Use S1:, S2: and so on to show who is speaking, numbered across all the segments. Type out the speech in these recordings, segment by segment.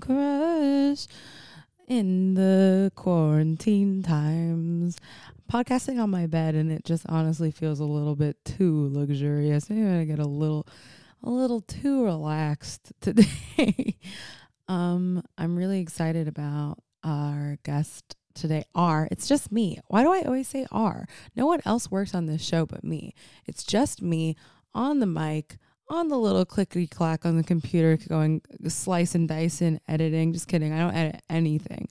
S1: Crush in the quarantine times. Podcasting on my bed and it just honestly feels a little bit too luxurious. Maybe I get a little a little too relaxed today. um I'm really excited about our guest today. R. It's just me. Why do I always say R? No one else works on this show but me. It's just me on the mic on the little clickety clack on the computer going slice and dice and editing. Just kidding. I don't edit anything.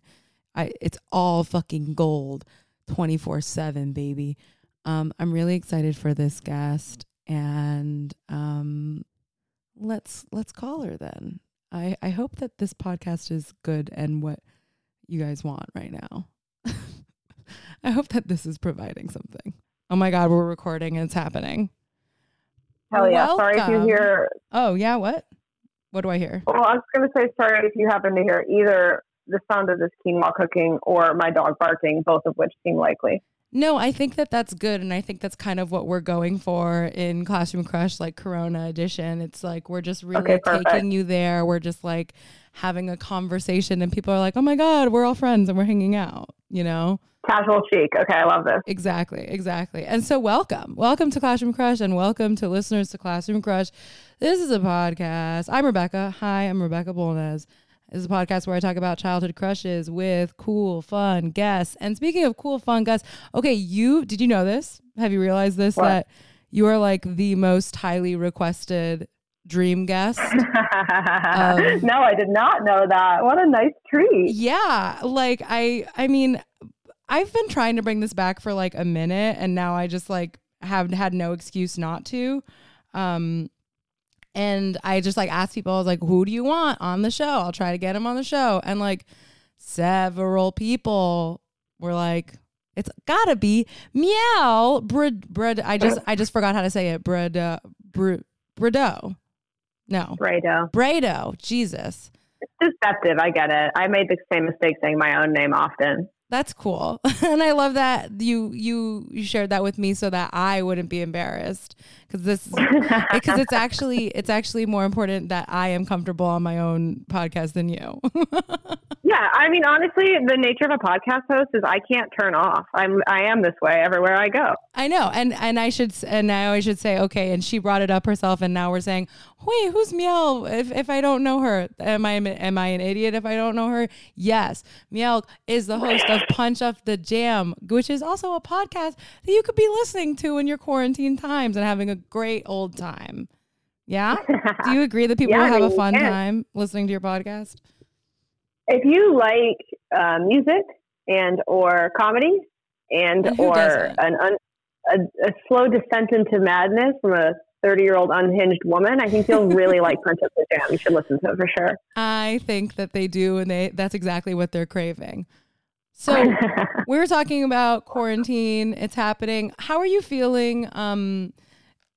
S1: I it's all fucking gold 24/7, baby. Um I'm really excited for this guest and um let's let's call her then. I I hope that this podcast is good and what you guys want right now. I hope that this is providing something. Oh my god, we're recording and it's happening.
S2: Hell yeah. Welcome. Sorry if you hear.
S1: Oh, yeah. What? What do I hear?
S2: Well, I was going to say sorry if you happen to hear either the sound of this quinoa cooking or my dog barking, both of which seem likely.
S1: No, I think that that's good. And I think that's kind of what we're going for in Classroom Crush, like Corona edition. It's like we're just really okay, taking you there. We're just like having a conversation, and people are like, oh my God, we're all friends and we're hanging out, you know?
S2: Casual chic. Okay, I love this.
S1: Exactly, exactly. And so, welcome. Welcome to Classroom Crush and welcome to listeners to Classroom Crush. This is a podcast. I'm Rebecca. Hi, I'm Rebecca Bolnez. This is a podcast where I talk about childhood crushes with cool, fun guests. And speaking of cool, fun guests, okay, you did you know this? Have you realized this? What? That you are like the most highly requested dream guest. um,
S2: no, I did not know that. What a nice treat.
S1: Yeah, like I I mean, I've been trying to bring this back for like a minute and now I just like have had no excuse not to. Um and I just like asked people, I was like, who do you want on the show? I'll try to get him on the show. And like several people were like, it's gotta be meow bread bread. I just I just forgot how to say it. Bread uh, bre, Bredo. No.
S2: Bredo.
S1: Bredo. Jesus.
S2: It's deceptive. I get it. I made the same mistake saying my own name often.
S1: That's cool. and I love that you you you shared that with me so that I wouldn't be embarrassed cuz this because it's actually it's actually more important that I am comfortable on my own podcast than you.
S2: yeah, I mean honestly, the nature of a podcast host is I can't turn off. I'm I am this way everywhere I go.
S1: I know. And and I should and I always should say okay and she brought it up herself and now we're saying, "Wait, who's Miel? If if I don't know her, am I am I an idiot if I don't know her?" Yes. Miel is the host of of Punch Up the Jam, which is also a podcast that you could be listening to in your quarantine times and having a great old time. Yeah? Do you agree that people yeah, will have a fun time listening to your podcast?
S2: If you like uh, music and or comedy and, and or an un, a, a slow descent into madness from a 30 year old unhinged woman, I think you'll really like Punch Up the Jam. You should listen to it for sure.
S1: I think that they do, and they that's exactly what they're craving. So we were talking about quarantine. It's happening. How are you feeling? Um,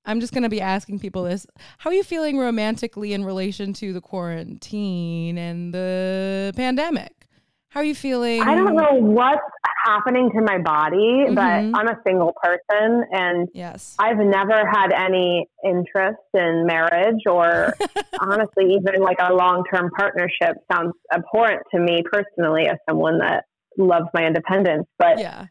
S1: I'm just going to be asking people this. How are you feeling romantically in relation to the quarantine and the pandemic? How are you feeling?
S2: I don't know what's happening to my body, mm-hmm. but I'm a single person and
S1: yes.
S2: I've never had any interest in marriage or honestly even like a long-term partnership sounds abhorrent to me personally as someone that loves my independence. But
S1: yeah.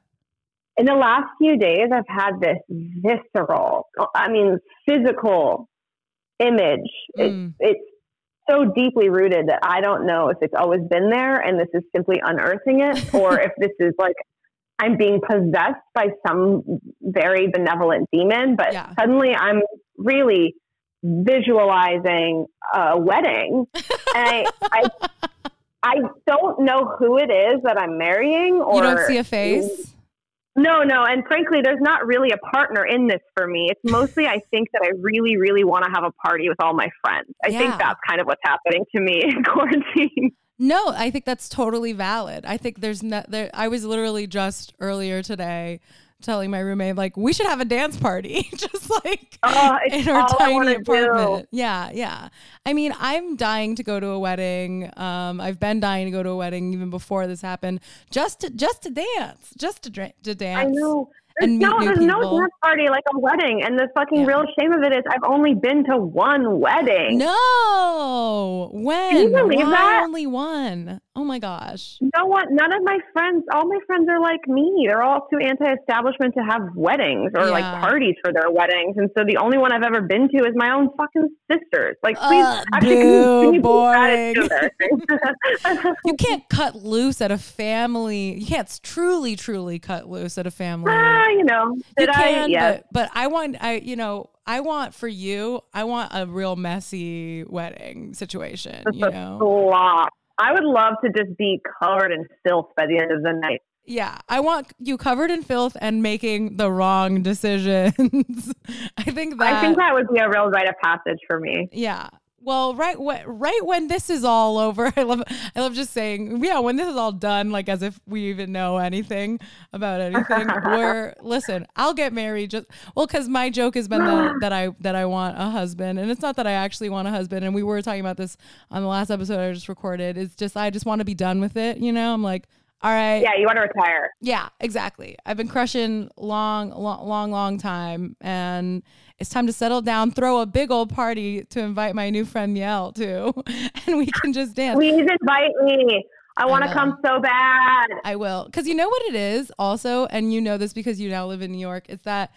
S2: In the last few days, I've had this visceral, I mean, physical image. Mm. It, it's so deeply rooted that I don't know if it's always been there and this is simply unearthing it or if this is like I'm being possessed by some very benevolent demon. But yeah. suddenly I'm really visualizing a wedding. and I, I I don't know who it is that I'm marrying. Or
S1: you don't see a face.
S2: No, no, and frankly, there's not really a partner in this for me. It's mostly I think that I really, really want to have a party with all my friends. I yeah. think that's kind of what's happening to me in quarantine.
S1: No, I think that's totally valid. I think there's no, there. I was literally just earlier today telling my roommate like we should have a dance party just like
S2: oh,
S1: in our tiny apartment do. yeah yeah i mean i'm dying to go to a wedding um i've been dying to go to a wedding even before this happened just to just to dance just to drink to dance
S2: i know
S1: and meet
S2: no, there's
S1: people.
S2: no dance party like a wedding, and the fucking
S1: Yeah.
S2: real shame of it is I've only been to one wedding.
S1: No, when?
S2: You believe
S1: Why
S2: that?
S1: only one? Oh my gosh.
S2: No one, none of my friends, all my friends are like me. They're all too anti-establishment to have weddings or like parties for their weddings, and so the only one I've ever been to is my own fucking sisters. Like, please,
S1: Ugh,
S2: actually, can you- can you believe that? It's
S1: boring.
S2: too embarrassing.
S1: You can't cut loose at a family. You can't truly, truly cut loose at a family.
S2: Ah, you know,
S1: you
S2: did I?
S1: can,
S2: Yeah.
S1: but but I want I you know I want for you I want a real messy wedding situation.
S2: Just
S1: You
S2: a
S1: know,
S2: slop. I would love to just be covered in filth by the end of the night.
S1: yeah, I want you covered in filth and making the wrong decisions. I think that
S2: I think that would be a real rite of passage for me.
S1: Yeah. Well, right when right when this is all over, I love I love just saying, yeah, when this is all done, like as if we even know anything about anything. We're listen, I'll get married just well, because my joke has been that, that I that I want a husband, and it's not that I actually want a husband. And we were talking about this on the last episode I just recorded. It's just I just want to be done with it. You know, I'm like, all right,
S2: Yeah, you want to retire.
S1: yeah, exactly. I've been crushing long, long, long, long time, and it's time to settle down, throw a big old party to invite my new friend Miel to, and we can just dance.
S2: Please invite me. I want to come so bad.
S1: I will, because you know what it is, also, and you know this because you now live in New York. is that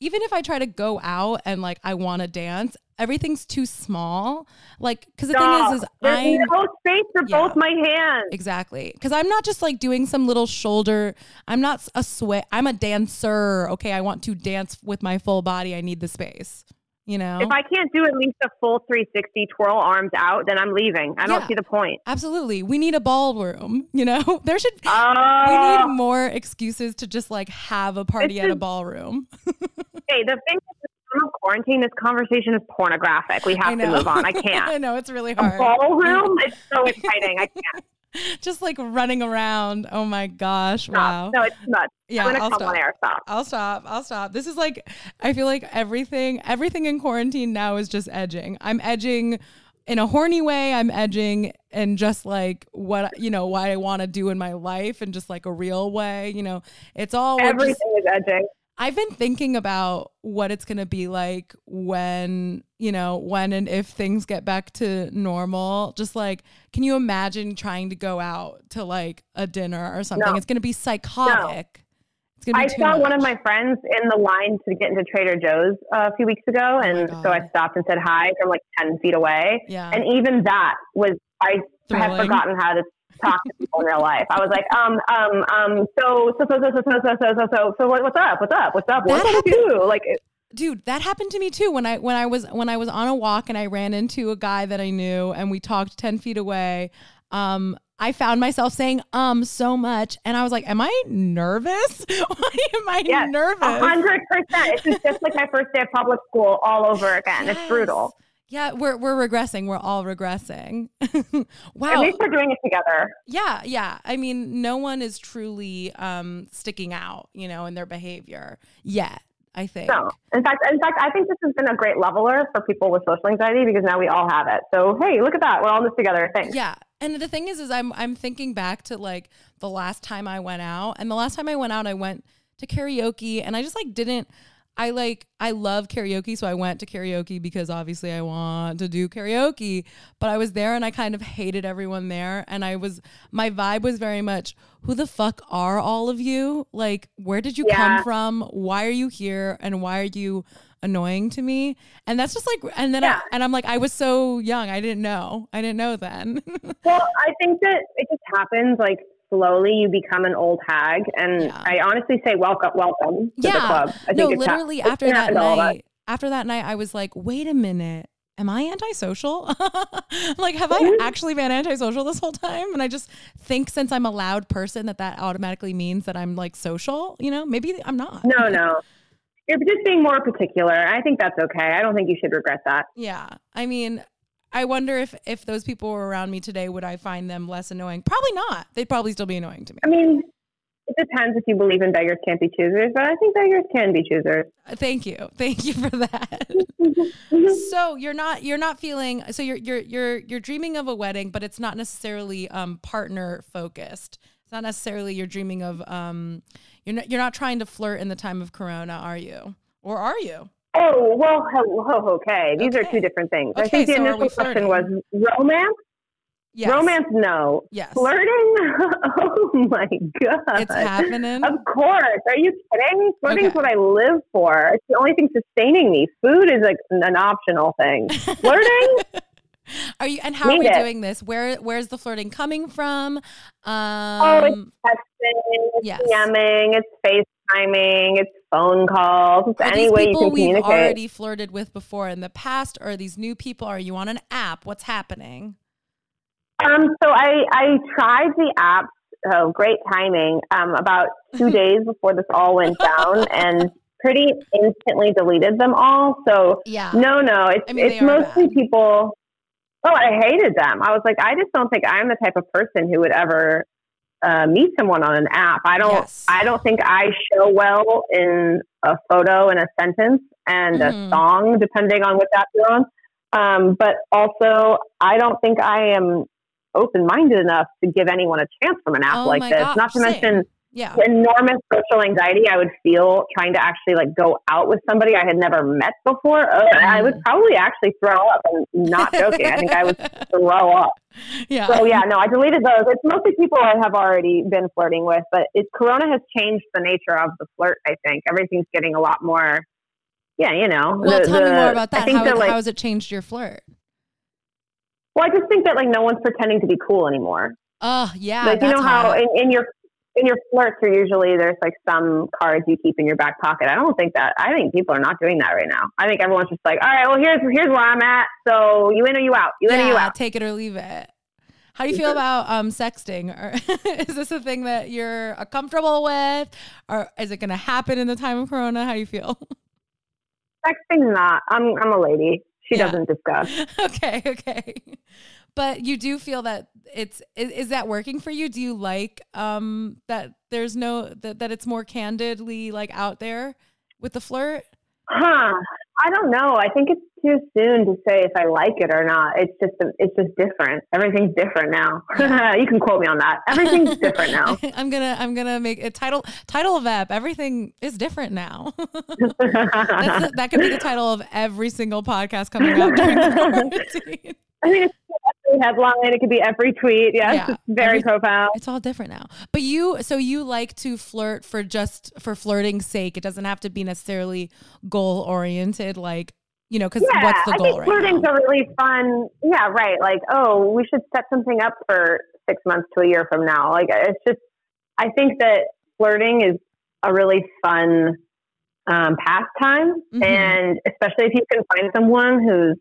S1: even if I try to go out and like I want to dance, everything's too small. Like, because the
S2: Stop.
S1: thing is, is
S2: There's
S1: I'm
S2: no space for
S1: Yeah.
S2: both my hands.
S1: Exactly. Because I'm not just like doing some little shoulder. I'm not a sweat. I'm a dancer. Okay. I want to dance with my full body. I need the space. You know?
S2: If I can't do at least a full 360 twirl arms out, then I'm leaving. I don't
S1: Yeah.
S2: see the point.
S1: Absolutely. We need a ballroom. You know, there should, we
S2: Oh,
S1: need more excuses to just like have a party at a ballroom.
S2: okay. The thing of quarantine, this conversation is pornographic. We have to move on. I can't.
S1: I know. It's really hard.
S2: A ballroom? It's so exciting. I can't.
S1: just like running around. Oh my gosh.
S2: Stop.
S1: Wow.
S2: No, it's nuts.
S1: Yeah.
S2: I'm gonna
S1: I'll
S2: come
S1: stop.
S2: on air. Stop.
S1: I'll stop. I'll stop. This is like I feel like everything everything in quarantine now is just edging. I'm edging in a horny way. I'm edging and just like what you know what I want to do in my life and just like a real way. You know, it's all we're just-
S2: Everything is edging.
S1: I've been thinking about what it's going to be like when, you know, when and if things get back to normal. Just like, can you imagine trying to go out to like a dinner or something?
S2: No.
S1: It's going to be psychotic. To be
S2: I saw one of my friends in the line to get into Trader Joe's uh, a few weeks ago,
S1: Oh
S2: and so I stopped and said hi from like ten feet away.
S1: Yeah.
S2: And even that was I
S1: Thrilling.
S2: forgotten how to talk to people in real life. I was like, um, um, um, so, so, so, so, so, so, so, so, so, so, so, what, what's up? What's up? What's up? Up with you? Like, it-
S1: dude that happened to me too when i when i was when i was on a walk and i ran into a guy that i knew and we talked 10 feet away um i found myself saying um so much and i was like am i nervous why am i
S2: Yes,
S1: nervous
S2: a hundred percent. It's just, just like my first day of public school all over again. It's brutal.
S1: Yeah we're we're regressing we're all regressing wow.
S2: At least we're doing it together.
S1: yeah yeah i mean no one is truly um sticking out you know in their behavior yet i think
S2: No, in fact, in fact, I think this has been a great leveler for people with social anxiety because now we all have it. So, hey, look at that. We're all in this together. Thanks.
S1: Yeah. And the thing is, is I'm I'm thinking back to like the last time I went out, and the last time I went out, I went to karaoke, and I just like didn't. I like I love karaoke, so I went to karaoke because obviously I want to do karaoke. But I was there, and I kind of hated everyone there, and I was my vibe was very much, who the fuck are all of you? Like, where did you
S2: Yeah.
S1: come from? Why are you here? And why are you annoying to me? And that's just like, and then
S2: Yeah.
S1: I, and I'm like, I was so young, I didn't know, I didn't know then.
S2: Well, I think that it just happens like slowly. You become an old hag, and
S1: Yeah.
S2: I honestly say welcome, welcome to the club. I
S1: no,
S2: ha-
S1: literally after that
S2: happen to all of us.
S1: night, after that night, I was like, wait a minute. Am I antisocial? like, have I actually been antisocial this whole time? And I just think since I'm a loud person that that automatically means that I'm like social, you know, maybe I'm not.
S2: No, no. You're just being more particular. I think that's okay. I don't think you should regret that.
S1: Yeah. I mean, I wonder if if those people were around me today, would I find them less annoying? Probably not. They'd probably still be annoying to me.
S2: I mean, it depends if you believe in beggars can't be choosers, but I think beggars can be choosers.
S1: Uh, Thank you. Thank you for that. so you're not you're not feeling so you're you're you're you're dreaming of a wedding, but it's not necessarily um partner focused. It's not necessarily you're dreaming of um you're not you're not trying to flirt in the time of corona, are you? Or are you?
S2: Oh, well, okay. These okay. are two different things.
S1: Okay,
S2: I think the
S1: so
S2: initial question was romance. Yes. Romance, no.
S1: Yes.
S2: Flirting? oh my god.
S1: It's happening.
S2: Of course. Are you kidding? Flirting okay. is what I live for. It's the only thing sustaining me. Food is like an optional thing. Flirting?
S1: Are you and how Need are we it. doing this? Where where's the flirting coming from? Um,
S2: oh, it's texting, it's yes. DMing, it's FaceTiming, it's phone calls, it's
S1: are
S2: any way you can
S1: we've
S2: communicate.
S1: already flirted with before in the past, or are these new people? Are you on an app? What's happening?
S2: Um, so I I tried the app. Oh, great timing! Um, about two days before this all went down, and pretty instantly deleted them all. So
S1: yeah,
S2: no, no, it's I mean, it's mostly bad. people Oh, I hated them. I was like, I just don't think I'm the type of person who would ever uh, meet someone on an app. I don't. Yes. I don't think I show well in a photo and a sentence and mm-hmm. a song, depending on what app you're on. Um, but also, I don't think I am open minded enough to give anyone a chance from an app
S1: oh
S2: like this.
S1: Gosh,
S2: Not to
S1: same.
S2: mention
S1: yeah.
S2: enormous social anxiety I would feel trying to actually like go out with somebody I had never met before. Mm. I would probably actually throw up. and not joking. I think I would throw up.
S1: Yeah.
S2: So yeah, no, I deleted those. It's mostly people I have already been flirting with, but it Corona has changed the nature of the flirt. I think everything's getting a lot more. Yeah, you know.
S1: Well, the, tell the, me more about that. How, that, like, how has it changed your flirt?
S2: Well, I just think that like no one's pretending to be cool anymore.
S1: Oh yeah,
S2: like you know how in, in your in your flirts are usually there's like some cards you keep in your back pocket. I don't think that. I think people are not doing that right now. I think everyone's just like, all right, well here's here's where I'm at. So you in or you out? You in
S1: yeah,
S2: or you out?
S1: Take it or leave it. How do you feel about um, sexting? Or is this a thing that you're comfortable with, or is it going to happen in the time of Corona? How do you feel?
S2: Sexting, not. I'm I'm a lady. She yeah. doesn't discuss.
S1: okay, okay. But you do feel that it's is, is, that working for you? Do you like um that there's no that, that it's more candidly like out there with the flirt?
S2: Huh. I don't know. I think it's too soon to say if I like it or not. It's just it's just different. Everything's different now. Yeah. you can quote me on that. Everything's different now.
S1: I'm gonna I'm gonna make a title title of app. Everything is different now. the, that could be the title of every single podcast coming out during the quarantine.
S2: I think it's every headline. It could be every tweet. Yes, yeah, it's very profound.
S1: It's all different now. But you, so you like to flirt for just for flirting's sake. It doesn't have to be necessarily goal oriented. Like you know, because
S2: yeah,
S1: what's the
S2: I
S1: goal
S2: think
S1: right
S2: flirting's
S1: now?
S2: a really fun. Yeah, right. Like, oh, we should set something up for six months to a year from now. Like, it's just. I think that flirting is a really fun um, pastime, mm-hmm. and especially if you can find someone who's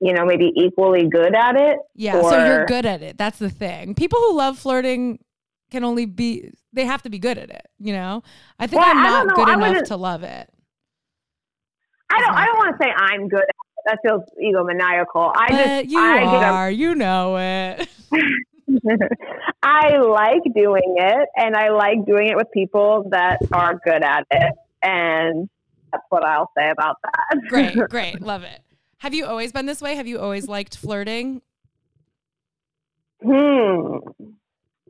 S2: you know, maybe equally good at it.
S1: Yeah, or... so you're good at it. That's the thing. People who love flirting can only be they have to be good at it, you know? I think well, I'm not good enough to love it.
S2: I don't I don't want to say I'm good That feels egomaniacal. I but just
S1: you
S2: I
S1: are, you know it.
S2: I like doing it and I like doing it with people that are good at it. And that's what I'll say about that.
S1: great, great. Love it. Have you always been this way? Have you always liked flirting?
S2: Hmm.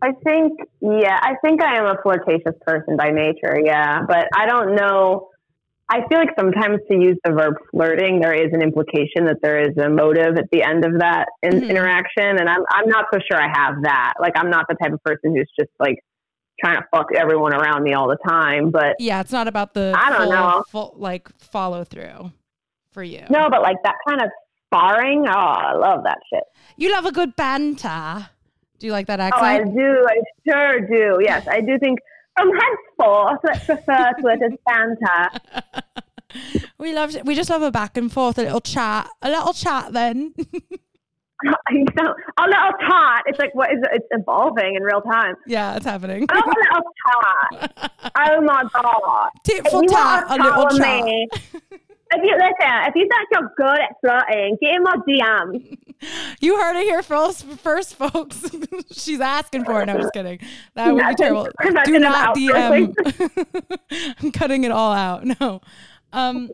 S2: I think, yeah, I think I am a flirtatious person by nature, yeah. But I don't know. I feel like sometimes to use the verb flirting, there is an implication that there is a motive at the end of that in- mm-hmm. interaction. And I'm, I'm not so sure I have that. Like, I'm not the type of person who's just like trying to fuck everyone around me all the time. But
S1: yeah, it's not about the
S2: I don't
S1: full,
S2: know,
S1: full, like follow through for you.
S2: No, but like that kind of sparring, oh, I love that shit.
S1: You love a good banter. Do you like that accent?
S2: Oh, I do. I sure do. Yes, I do think um, from henceforth, let's refer to it as banter.
S1: we love. We just love a back and forth, a little chat, a little chat. Then.
S2: a little tot. It's like what is it? It's evolving in real time.
S1: Yeah, it's happening.
S2: a little tot. oh my god!
S1: Tit for tat, a little chat.
S2: If you listen, if you think you're good at flirting, get in my DM.
S1: You heard it here first, first folks. She's asking for it. No, I'm just kidding. That would be terrible. Do not DM. I'm cutting it all out. No. Um,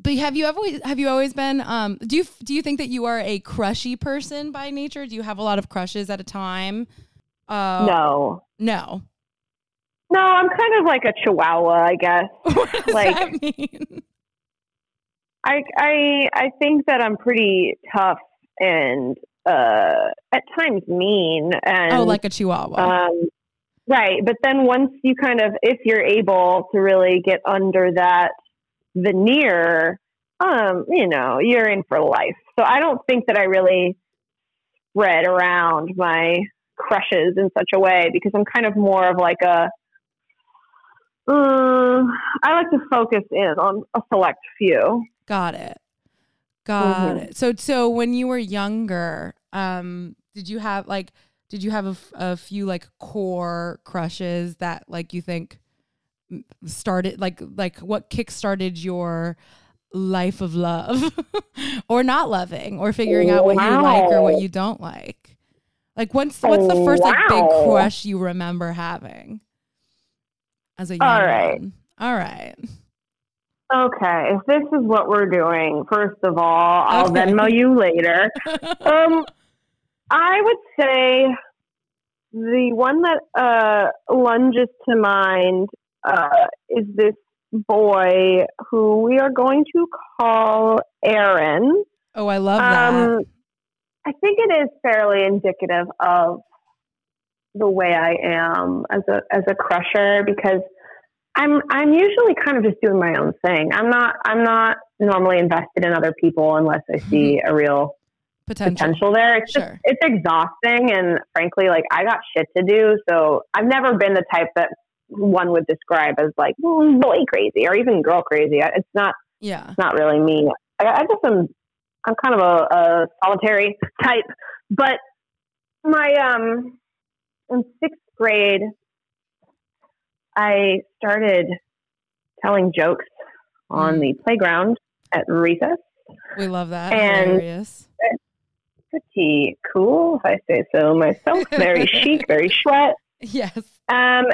S1: but have you ever have you always been? Um, do you do you think that you are a crushy person by nature? Do you have a lot of crushes at a time?
S2: Uh, no.
S1: No.
S2: No, I'm kind of like a chihuahua, I guess.
S1: What does
S2: Like-
S1: that mean?
S2: I I I think that I'm pretty tough and uh at times mean and
S1: Oh, like a chihuahua.
S2: um right, but then once you kind of if you're able to really get under that veneer, um, you know, you're in for life. So I don't think that I really spread around my crushes in such a way because I'm kind of more of like a uh, I like to focus in on a select few.
S1: Got it. Got
S2: Mhm.
S1: it. So so when you were younger, um, did you have like did you have a, f- a few like core crushes that like you think started like like what kickstarted your life of love or not loving or figuring out what you like or what you don't like? Like what's what's the first like big crush you remember having as a young
S2: All right.
S1: one? All right.
S2: Okay, if this is what we're doing, first of all, I'll
S1: Okay.
S2: Venmo you later. Um, I would say the one that uh, lunges to mind uh, is this boy who we are going to call Aaron.
S1: oh, I love that.
S2: Um, I think it is fairly indicative of the way I am as a as a crusher because I'm I'm usually kind of just doing my own thing. I'm not I'm not normally invested in other people unless I see a real
S1: Potential.
S2: potential there. It's
S1: Sure.
S2: just it's exhausting and frankly like I got shit to do. So I've never been the type that one would describe as like mm, boy crazy or even girl crazy. It's not
S1: Yeah.
S2: it's not really me. I, I just am I'm kind of a, a solitary type. But my um in sixth grade I started telling jokes on
S1: Mm.
S2: the playground at recess.
S1: We love that.
S2: And-
S1: Hilarious.
S2: Pretty cool, if I say so myself. Very chic, very sweat.
S1: Yes.
S2: Um,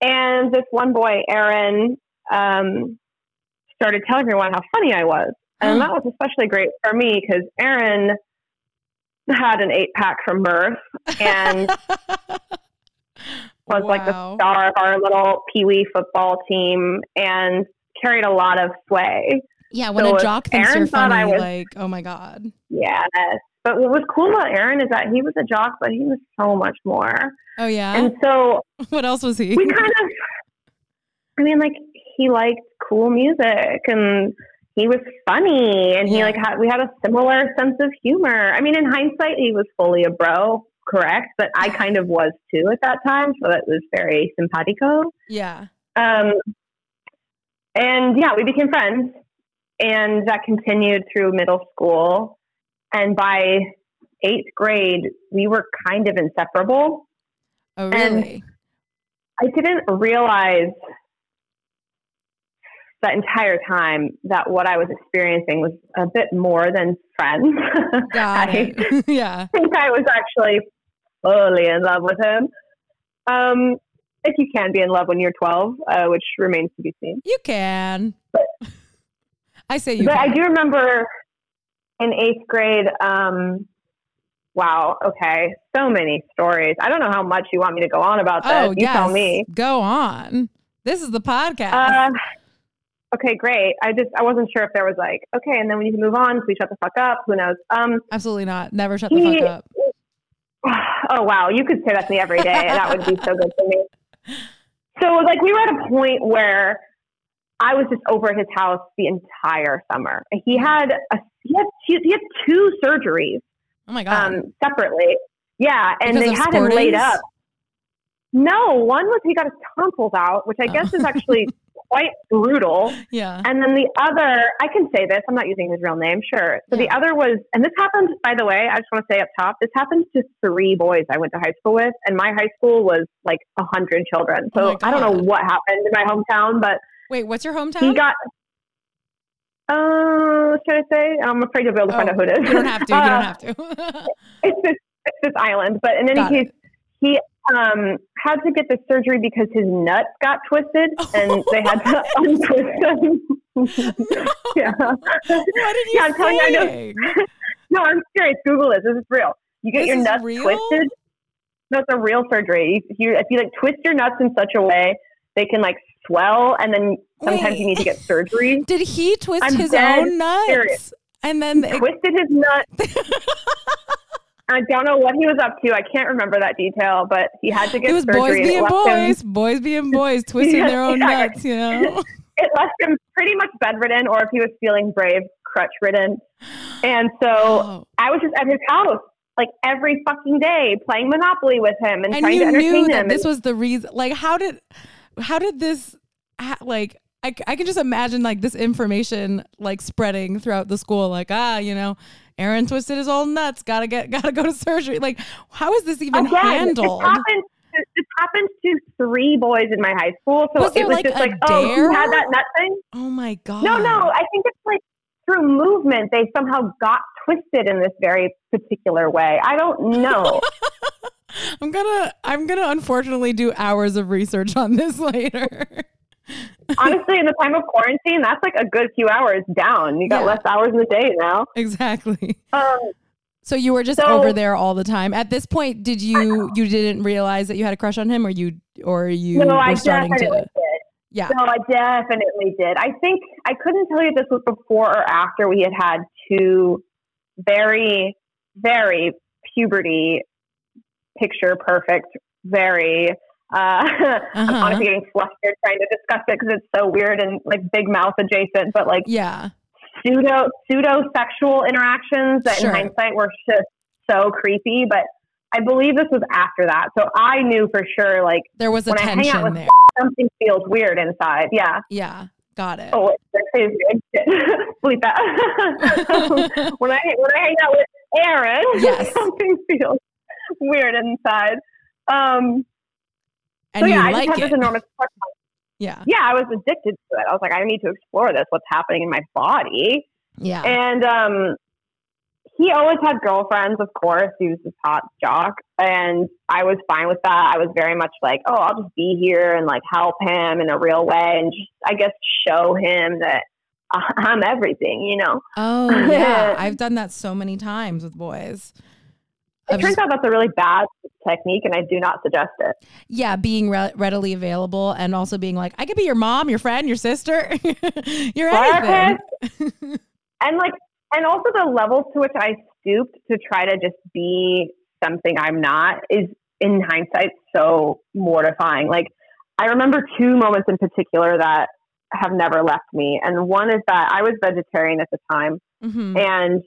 S2: and this one boy, Aaron, um, started telling everyone how funny I was. And that was especially great for me because Aaron had an eight pack from birth and was like the star of our little pee wee football team and carried a lot of sway.
S1: Yeah, when
S2: So
S1: a jock thinks
S2: Aaron
S1: you're
S2: thought I
S1: funny,
S2: was-
S1: like, oh my god.
S2: Yes. But what was cool about Aaron is that he was a jock, but he was so much more.
S1: Oh yeah.
S2: And so
S1: what else was he?
S2: we kind of i mean like he liked cool music and he was funny and he like had we had a similar sense of humor i mean in hindsight he was fully a bro correct but i kind of was too at that time so it was very simpatico
S1: yeah.
S2: um, and yeah we became friends and that continued through middle school and by eighth grade we were kind of inseparable
S1: Oh
S2: And-
S1: really?
S2: I didn't realize that entire time that what I was experiencing was a bit more than friends. I
S1: yeah.
S2: think I was actually fully in love with him. Um, if you can be in love when you're 12, uh, which remains to be seen.
S1: You can. But, I say you
S2: but
S1: can.
S2: I do remember in eighth grade. Um, wow. Okay. So many stories. I don't know how much you want me to go on about this.
S1: oh
S2: you
S1: yes.
S2: tell me.
S1: Go on. This is the podcast.
S2: Uh, okay, great. I just I wasn't sure if there was like okay, and then we need to move on. Please shut the fuck up. Who knows? Um.
S1: Absolutely not. Never shut the fuck up.
S2: Oh wow, you could say that to me every day, and that would be so good for me. So like we were at a point where I was just over at his house the entire summer. He had a he had two, he had two surgeries
S1: Oh my god.
S2: um, separately. Yeah, and
S1: Because
S2: they had him laid up. No, one was he got his tonsils out, which I
S1: Oh.
S2: guess is actually quite brutal.
S1: yeah.
S2: And then the other, I can say this, I'm not using his real name, sure. So the other was, and this happened, by the way, I just want to say up top, this happened to three boys I went to high school with, and my high school was like a hundred children.
S1: Oh
S2: So
S1: my
S2: I don't know what happened in my hometown, but
S1: Wait, what's your hometown?
S2: he got. Uh, should I say? I'm afraid you'll be able to find
S1: Oh,
S2: out who it is.
S1: you don't have to. You
S2: Uh,
S1: don't have to.
S2: it's this it's this island. But in any
S1: Got
S2: case, he um had to get the surgery because his nuts got twisted, and they had to untwist them. yeah.
S1: what did you
S2: Yeah, I'm telling you, I know-
S1: say?
S2: No, I'm serious. Google this. This is real. You get
S1: This
S2: your nuts
S1: real?
S2: twisted. No, it's a real surgery. If you, if you like twist your nuts in such a way, they can like swell, and then sometimes
S1: Wait.
S2: you need to get surgery.
S1: Did he twist
S2: I'm
S1: his own nuts?
S2: serious.
S1: And then
S2: He twisted his nut. I don't know what he was up to. I can't remember that detail, but he had to get
S1: it was
S2: surgery.
S1: boys being
S2: left him-
S1: boys, boys being boys, twisting their own
S2: Yeah.
S1: nuts, you know?
S2: it left him pretty much bedridden, or if he was feeling brave, crutch ridden. And so
S1: Oh.
S2: I was just at his house like every fucking day playing Monopoly with him and,
S1: and
S2: trying to entertain
S1: knew
S2: him.
S1: that this was the reason like how did how did this like I, I can just imagine like this information like spreading throughout the school like ah you know aaron twisted his old nuts gotta get gotta go to surgery like how is this even
S2: Again,
S1: handled
S2: This happened, this happened to three boys in my high school. So
S1: Was
S2: it was
S1: like,
S2: just like, oh, you
S1: dare?
S2: had that nut thing?
S1: oh my god
S2: No, no. I think it's like through movement, they somehow got twisted in this very particular way. I don't know.
S1: i'm gonna i'm gonna unfortunately do hours of research on this later
S2: Honestly, in the time of quarantine, that's like a good few hours down. You got
S1: Yeah.
S2: less hours in the day now.
S1: exactly
S2: Um,
S1: so you were just
S2: So-
S1: over there all the time at this point did you you didn't realize that you had a crush on him or you or you
S2: no,
S1: were
S2: I
S1: starting to
S2: did.
S1: yeah
S2: No, I definitely did. I think I couldn't tell you if this was before or after we had had two very, very puberty picture perfect, very. Uh, I'm
S1: Uh-huh.
S2: honestly getting flustered trying to discuss it because it's so weird and like big mouth adjacent, but like
S1: yeah
S2: pseudo pseudo sexual interactions that
S1: Sure.
S2: in hindsight were just so creepy. But I believe this was after that, so I knew for sure like
S1: there was a
S2: When I hang out
S1: tension
S2: with
S1: there
S2: something feels weird inside. Yeah.
S1: yeah got it
S2: Oh, crazy. Bleep that. when I when I hang out with Aaron,
S1: Yes.
S2: something feels weird inside. Um,
S1: and
S2: so yeah,
S1: you
S2: I
S1: like
S2: just had
S1: it
S2: this enormous
S1: yeah
S2: Yeah, I was addicted to it. I was like, I need to explore this. What's happening in my body?
S1: yeah
S2: And um, he always had girlfriends, of course. He was this hot jock, and I was fine with that. I was very much like, oh, I'll just be here and like help him in a real way, and just I guess show him that I'm everything. You know.
S1: oh yeah i've done that so many times with boys
S2: It turns out that's a really bad technique, and I do not suggest it.
S1: yeah being re- readily available and also being like i could be your mom your friend your sister your anything
S2: and like and also the levels to which I stooped to try to just be something I'm not is in hindsight so mortifying. Like I remember two moments in particular that have never left me. And one is that I was vegetarian at the time
S1: Mhm.
S2: and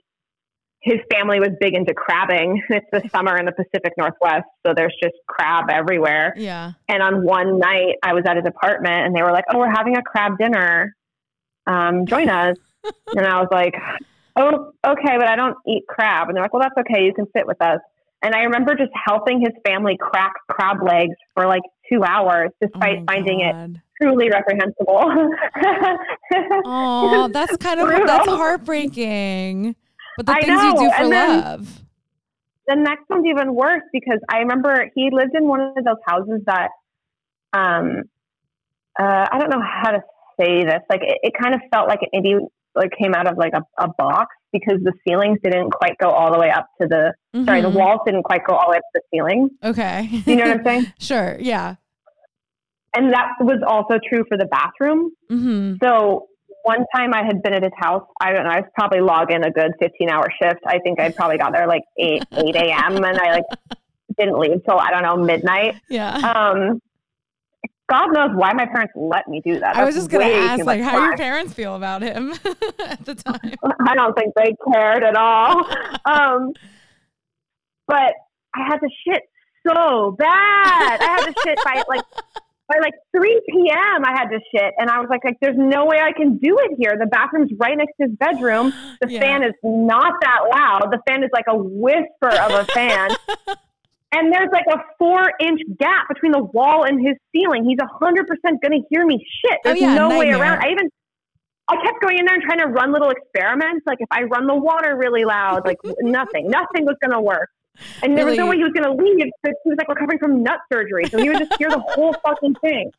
S2: his family was big into crabbing. It's the summer in the Pacific Northwest, so there's just crab everywhere.
S1: yeah
S2: And on one night, I was at his apartment, and they were like, "Oh, we're having a crab dinner. Um, join us." and I was like, "Oh, okay, but I don't eat crab." And they're like, "Well, that's okay. You can sit with us." And I remember just helping his family crack crab legs for like two hours, despite
S1: Oh
S2: finding it truly reprehensible.
S1: Oh, that's kind of that's heartbreaking. But the
S2: I
S1: things you
S2: know,
S1: do for
S2: and then-
S1: love.
S2: the next one's even worse because I remember he lived in one of those houses that, um, uh, I don't know how to say this. Like it, it kind of felt like it maybe like came out of like a, a box because the ceilings didn't quite go all the way up to the. Sorry, the
S1: Mhm.
S2: walls didn't quite go all the way up to the ceiling.
S1: Okay.
S2: You know what I'm saying?
S1: sure. Yeah.
S2: And that was also true for the bathroom.
S1: hmm
S2: So one time I had been at his house. I don't know. I was probably logging a good 15 hour shift. I think I probably got there like 8, 8 a.m. and I like didn't leave till I don't know, midnight.
S1: Yeah.
S2: Um, God knows why my parents let me do that.
S1: I was just gonna ask, like, how your parents feel about him at the time.
S2: I don't think they cared at all. Um, but I had to shit so bad. I had to shit by like by like 3 p.m. I had to shit, and I was like, like, there's no way I can do it here. The bathroom's right next to his bedroom. The
S1: Yeah.
S2: fan is not that loud. The fan is like a whisper of a fan. And there's like a four inch gap between the wall and his ceiling. He's a hundred percent gonna hear me shit.
S1: Oh,
S2: There's
S1: yeah,
S2: no way around. I even I kept going in there and trying to run little experiments. Like if I run the water really loud, like nothing, nothing was gonna work. And there was no way he was gonna leave because he was like recovering from nut surgery, so he would just hear the whole fucking thing.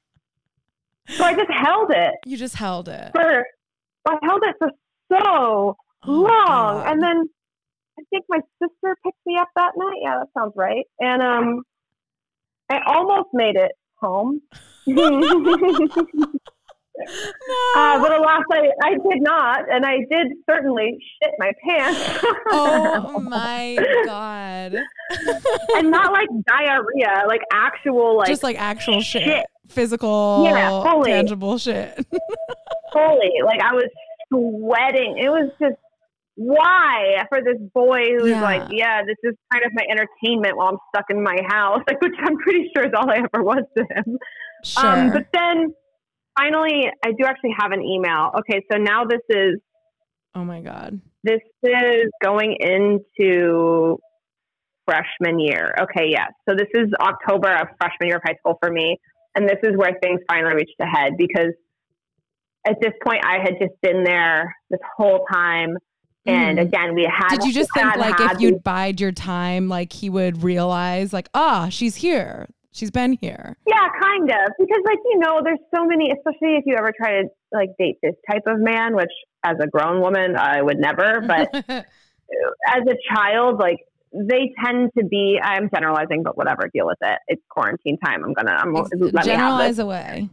S2: So I just held it
S1: You just held it.
S2: for I held it for so
S1: Oh,
S2: long.
S1: God.
S2: And then I think my sister picked me up that night. Yeah, that sounds right. And um, I almost made it home.
S1: No.
S2: Uh, but alas, I, I did not, and I did certainly shit my pants.
S1: oh my god!
S2: and not like diarrhea, like actual, like
S1: just like actual shit,
S2: shit.
S1: physical,
S2: Yeah, fully.
S1: tangible shit.
S2: fully. Like I was sweating. It was just why for this boy who's
S1: Yeah.
S2: like, yeah, this is kind of my entertainment while I'm stuck in my house, like which I'm pretty sure is all I ever was to him.
S1: sure.
S2: Um, but then finally, I do actually have an email. Okay, so now this is
S1: oh my god.
S2: this is going into freshman year. Okay, yes. So this is October of freshman year of high school for me. And this is where things finally reached a head because at this point I had just been there this whole time. And
S1: Mm.
S2: again, we had.
S1: Did you just think like if you'd bide your time, like he would realize, like, ah, she's here, she's been here.
S2: yeah, kind of. Because, like, you know, there's so many, especially if you ever try to, like, date this type of man, which as a grown woman, I would never. But as a child, like they tend to be. I'm generalizing, but whatever. Deal with it. It's quarantine time. I'm gonna. I'm let me have this.
S1: generalize away.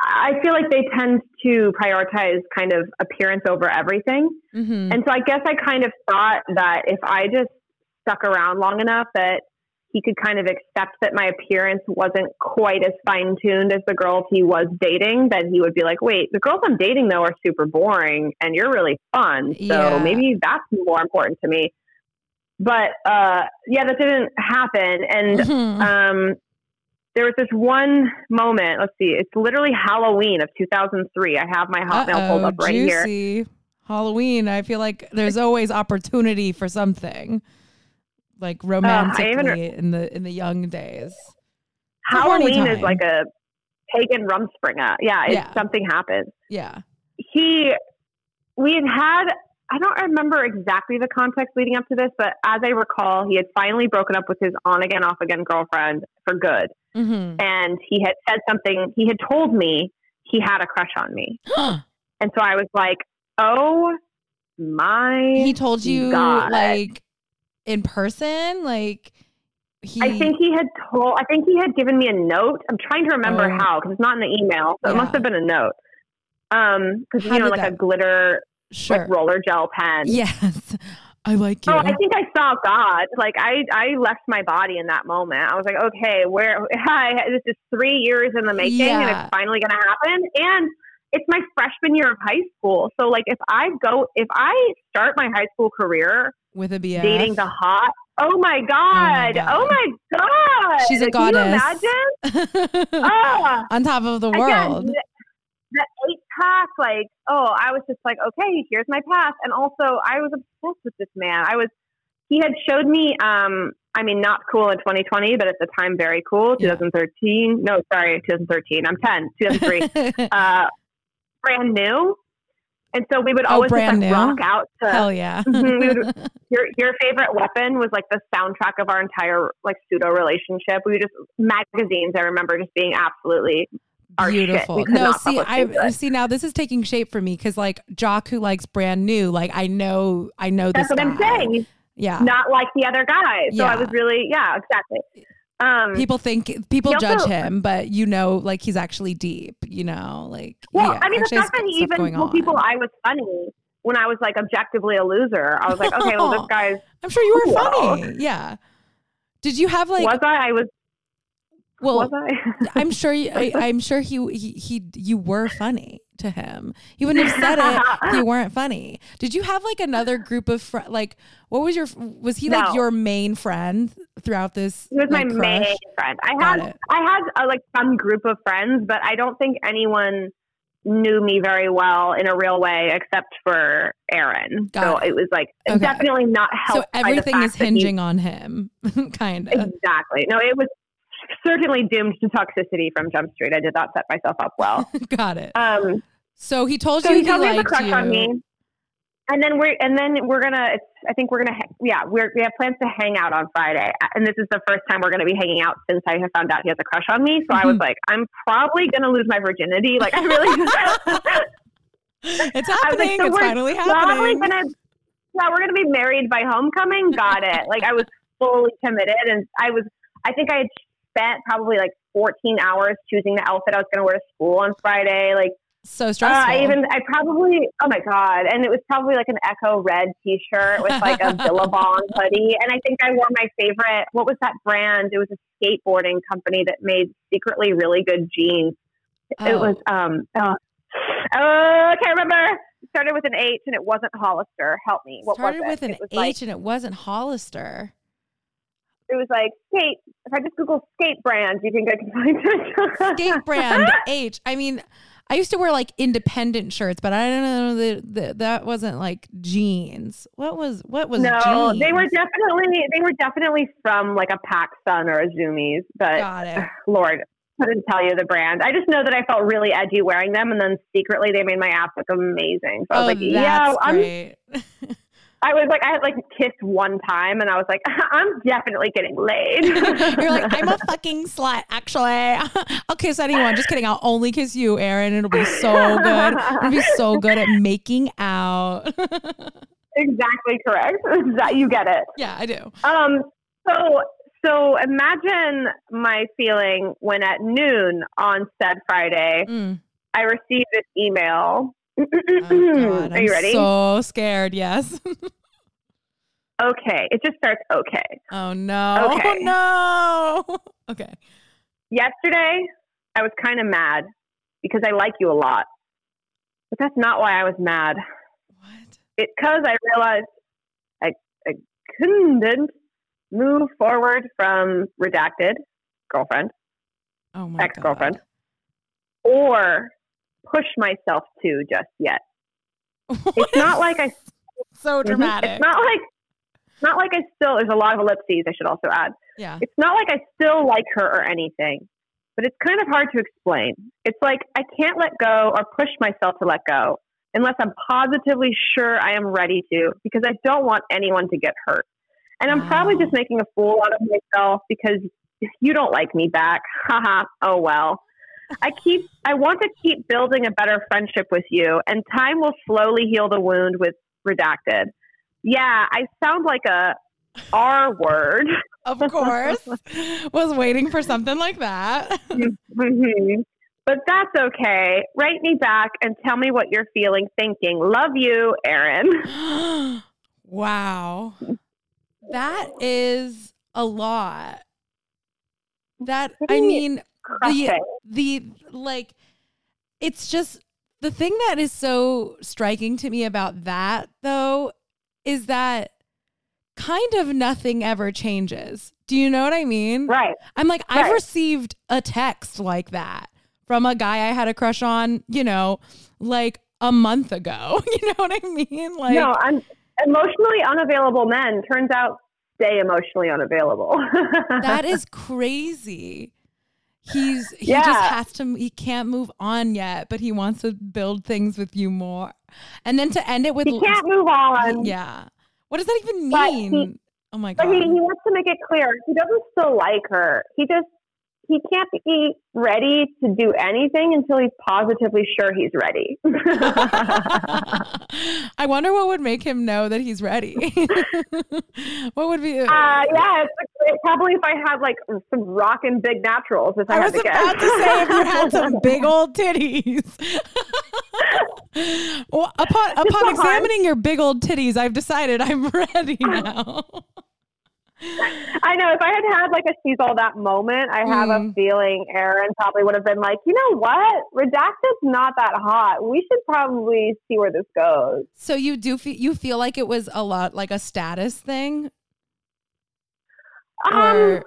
S2: I feel like they tend to prioritize kind of appearance over everything,
S1: hmm
S2: and so I guess I kind of thought that if I just stuck around long enough, that he could kind of accept that my appearance wasn't quite as fine tuned as the girls he was dating. That he would be like, "Wait, the girls I'm dating though are super boring, and you're really fun. So
S1: Yeah.
S2: maybe that's more important to me." But uh, yeah, that didn't happen, and
S1: Mhm.
S2: um, there was this one moment. Let's see, it's literally Halloween of 2003. I have my Hotmail pulled up right here.
S1: Halloween. I feel like there's always opportunity for something, like romantically
S2: even-
S1: in the in the young days.
S2: Halloween is like a pagan rumspringa. Yeah, it's
S1: Yeah.
S2: something happens.
S1: Yeah.
S2: He, we had had. I don't remember exactly the context leading up to this, but as I recall, he had finally broken up with his on again, off again girlfriend for good.
S1: hmm
S2: And he had said something, he had told me he had a crush on me. And so I was like, oh my.
S1: he told you
S2: God.
S1: like in person, like he.
S2: I think he had told, I think he had given me a note. I'm trying to remember
S1: Oh.
S2: how, because it's not in the email. So it must have been a note. Um, because, you know, like a glitter,
S1: sure.
S2: like roller gel pen.
S1: Yes, I like you.
S2: Oh, I think I saw God. Like I, I left my body in that moment. I was like, okay, where? Hi, this is three years in the making, and it's finally going to happen. And it's my freshman year of high school. So, like, if I go, if I start my high school career
S1: with a BF.
S2: dating the hot, oh my god,
S1: God.
S2: oh my god,
S1: She's a
S2: Can
S1: goddess.
S2: you imagine? Ah,
S1: on top of the world.
S2: the, the eight pack, like, oh, I was just like, okay, here's my path. And also, I was obsessed with this man. I was, he had showed me, um, I mean, not cool in 2020, but at the time, very cool.
S1: Yeah.
S2: 2013. No, sorry, 2013. I'm 10. 2003. uh, brand new. And so we would
S1: Oh,
S2: always just like rock out to
S1: Hell yeah.
S2: Mhm, would- your your favorite weapon was like the soundtrack of our entire like pseudo relationship. We would just magazines. I remember just being absolutely.
S1: Beautiful. No, see, I see now. This is taking shape for me because, like, Jock who likes brand new. Like, I know, I know
S2: That's
S1: this
S2: what I'm saying.
S1: Yeah.
S2: Not like the other guys. So I was really yeah, exactly. Um,
S1: people think people judge
S2: also-
S1: him, but you know, like he's actually deep. You know, like
S2: well,
S1: yeah,
S2: I mean, the fact that he even told people. I was funny when I was like objectively a loser. I was like, okay, well, this guy's
S1: I'm sure you were
S2: Cool.
S1: funny. Yeah. Did you have like?
S2: was I? I was.
S1: well,
S2: was I?
S1: I'm sure. You, I, I'm sure he, he he you were funny to him. He wouldn't have said it if you weren't funny. Did you have like another group of friends? Like, what was your? Was he like your main friend throughout this?
S2: He was my
S1: like,
S2: main friend. I
S1: Got
S2: had
S1: it.
S2: I had uh, like some group of friends, but I don't think anyone knew me very well in a real way except for Aaron.
S1: Got
S2: so
S1: it.
S2: it. was like
S1: Okay.
S2: definitely not
S1: So
S2: helped. the
S1: everything is
S2: that he-
S1: hinging on him, kind of.
S2: exactly. No, it was certainly doomed to toxicity from Jump Street. I did not set myself up well.
S1: Got it.
S2: Um,
S1: So he told
S2: so
S1: you
S2: he told me he a crush
S1: you.
S2: on me. And then we're and then we're gonna. It's, I think we're gonna. Yeah, we're we have plans to hang out on Friday, and this is the first time we're gonna be hanging out since I have found out he has a crush on me. So I was
S1: Mhm.
S2: like, I'm probably gonna lose my virginity. Like I really.
S1: It's happening.
S2: like, so
S1: it's
S2: we're
S1: finally happening.
S2: gonna. Yeah, we're gonna be married by homecoming. Got it. Like I was fully committed, and I was. I think I had spent probably like 14 hours choosing the outfit I was going to wear to school on Friday. Like,
S1: so stressful.
S2: Uh, I even, I probably, oh my God. And it was probably like an Ecko red t shirt with like a Billabong hoodie. And I think I wore my favorite, what was that brand? It was a skateboarding company that made secretly really good jeans. Oh. It was, um, oh, oh, I can't remember. It started with an H and it wasn't Hollister. Help me. What
S1: started
S2: was
S1: with an H
S2: like,
S1: and it wasn't Hollister.
S2: It was like skate. If I just Google skate brands, you think I can find it.
S1: skate brand H. I mean, I used to wear like independent shirts, but I don't know that that, that wasn't like jeans. What was what was?
S2: No,
S1: jeans?
S2: they were definitely they were definitely from like a PacSun or a Zumiez. But
S1: Got it.
S2: Lord, couldn't tell you the brand. I just know that I felt really edgy wearing them, and then secretly they made my ass look amazing. So I was
S1: oh,
S2: like, "Yeah. I'm." I was like, I had like kissed one time, and I was like, I'm definitely getting laid.
S1: You're like, I'm a fucking slut. Actually, I'll kiss anyone. Just kidding. I'll only kiss you, Aaron. It'll be so good. It'll be so good at making out.
S2: exactly correct. You get it.
S1: Yeah, I do.
S2: Um. So so imagine my feeling when at noon on said Friday, mm. I received an email.
S1: Oh, God, Are you ready? so scared. Yes.
S2: okay. It just starts okay.
S1: Oh no. Okay. Oh no. okay.
S2: Yesterday, I was kind of mad because I like you a lot. But that's not why I was mad.
S1: What?
S2: It because I realized I, I couldn't move forward from redacted girlfriend,
S1: oh my
S2: ex girlfriend, or push myself to just yet. It's not like I
S1: so mm-hmm. dramatic.
S2: It's not like not like I still. There's a lot of ellipses. I should also add.
S1: Yeah.
S2: It's not like I still like her or anything, but it's kind of hard to explain. It's like I can't let go or push myself to let go unless I'm positively sure I am ready to, because I don't want anyone to get hurt. And I'm wow. probably just making a fool out of myself because you don't like me back. Haha. oh well. I keep I want to keep building a better friendship with you and time will slowly heal the wound with redacted. Yeah, I sound like a R word.
S1: Of course. Was waiting for something like that.
S2: mm-hmm. But that's okay. Write me back and tell me what you're feeling, thinking. Love you, Erin.
S1: wow. That is a lot. That I mean the the like it's just the thing that is so striking to me about that though is that kind of nothing ever changes. Do you know what I mean?
S2: Right.
S1: I'm like
S2: right.
S1: I've received a text like that from a guy I had a crush on, you know, like a month ago. You know what I mean? Like
S2: No, I'm emotionally unavailable men turns out stay emotionally unavailable.
S1: that is crazy. He's he yeah. just has to he can't move on yet, but he wants to build things with you more. And then to end it with
S2: He can't move on.
S1: Yeah. What does that even mean? He, oh my god.
S2: But he, he wants to make it clear he doesn't still like her. He just he can't be ready to do anything until he's positively sure he's ready.
S1: I wonder what would make him know that he's ready. what would be?
S2: Uh, yeah, it's, it's probably if I had like some rockin' big naturals. If I,
S1: I was
S2: to
S1: about
S2: guess.
S1: to say if you had some big old titties. well, upon upon examining your big old titties, I've decided I'm ready now.
S2: I know if I had had like a she's all that moment, I have mm. a feeling Erin probably would have been like, you know what, redacted's not that hot. We should probably see where this goes.
S1: So you do feel you feel like it was a lot like a status thing.
S2: Um.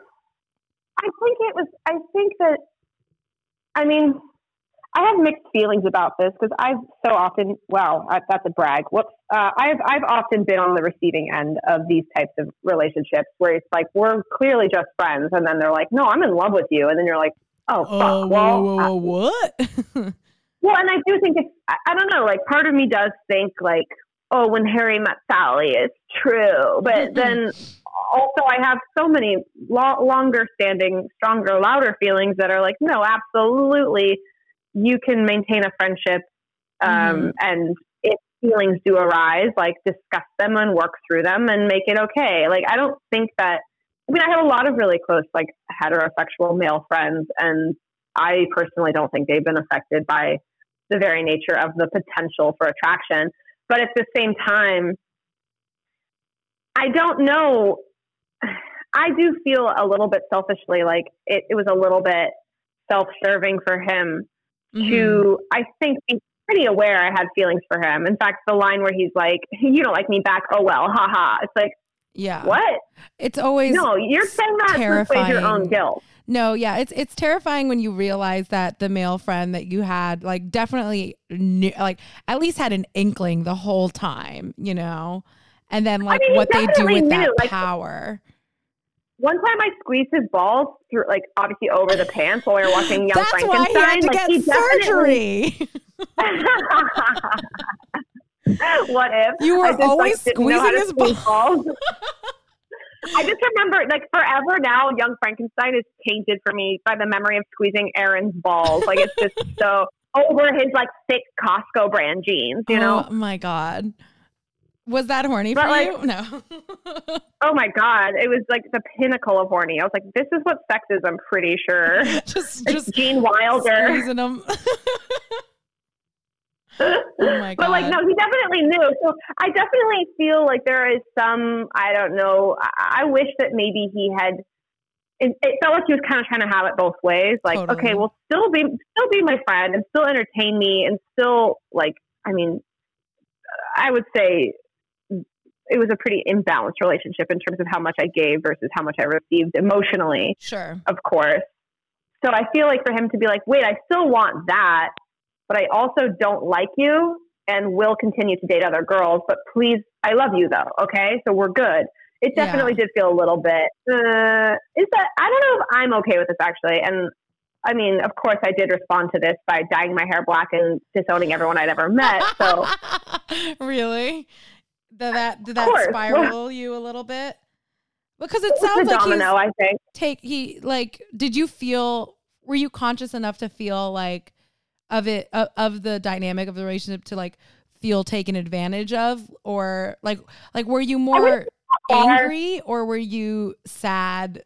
S2: I think it was. I think that. I mean, I have mixed feelings about this because I've so often, well, I, that's a brag. Whoops. Uh, I've, I've often been on the receiving end of these types of relationships where it's like, we're clearly just friends. And then they're like, no, I'm in love with you. And then you're like, oh, fuck. Uh, well,
S1: whoa, whoa, whoa, what?
S2: well, and I do think it's, I, I don't know, like part of me does think like, oh, when Harry met Sally, it's true. But then also I have so many lo- longer standing, stronger, louder feelings that are like, no, absolutely you can maintain a friendship um, mm-hmm. and if feelings do arise, like discuss them and work through them and make it okay. Like I don't think that I mean, I have a lot of really close, like heterosexual male friends, and I personally don't think they've been affected by the very nature of the potential for attraction. But at the same time, I don't know. I do feel a little bit selfishly like it, it was a little bit self serving for him mm-hmm. to, I think, be pretty aware I had feelings for him. In fact, the line where he's like, You don't like me back, oh well, haha. It's like,
S1: yeah.
S2: What?
S1: It's always
S2: No, you're saying that terrifying. to your own guilt.
S1: No, yeah, it's it's terrifying when you realize that the male friend that you had like definitely knew, like at least had an inkling the whole time, you know. And then like I mean, what they do with knew. that like, power.
S2: One time I squeezed his balls through like obviously over the pants while we were watching Young
S1: That's
S2: Frankenstein.
S1: Why he had to
S2: like,
S1: get surgery.
S2: what if
S1: you were just, always squeezing his balls?
S2: I just remember, like forever now, Young Frankenstein is tainted for me by the memory of squeezing Aaron's balls. Like it's just so over his like thick Costco brand jeans. You know?
S1: Oh my god. Was that horny but for like, you? No.
S2: oh my god, it was like the pinnacle of horny. I was like, this is what sex is. I'm pretty sure.
S1: just, just
S2: Gene Wilder.
S1: Oh my god.
S2: But like, no, he definitely knew. So I definitely feel like there is some. I don't know. I, I wish that maybe he had. It, it, felt like he was kind of trying to have it both ways. Like, totally. okay, well, still be still be my friend and still entertain me and still like. I mean, I would say it was a pretty imbalanced relationship in terms of how much I gave versus how much I received emotionally.
S1: Sure.
S2: Of course. So I feel like for him to be like, wait, I still want that, but I also don't like you and will continue to date other girls, but please, I love you though. Okay. So we're good. It definitely yeah. did feel a little bit, uh, is that, I don't know if I'm okay with this actually. And I mean, of course, I did respond to this by dyeing my hair black and disowning everyone I'd ever met. So,
S1: really, did that did that spiral you a little bit? Because it, it sounds like
S2: domino. I think
S1: take he like. Did you feel? Were you conscious enough to feel like of it of, of the dynamic of the relationship to like feel taken advantage of, or like like were you more angry or were you sad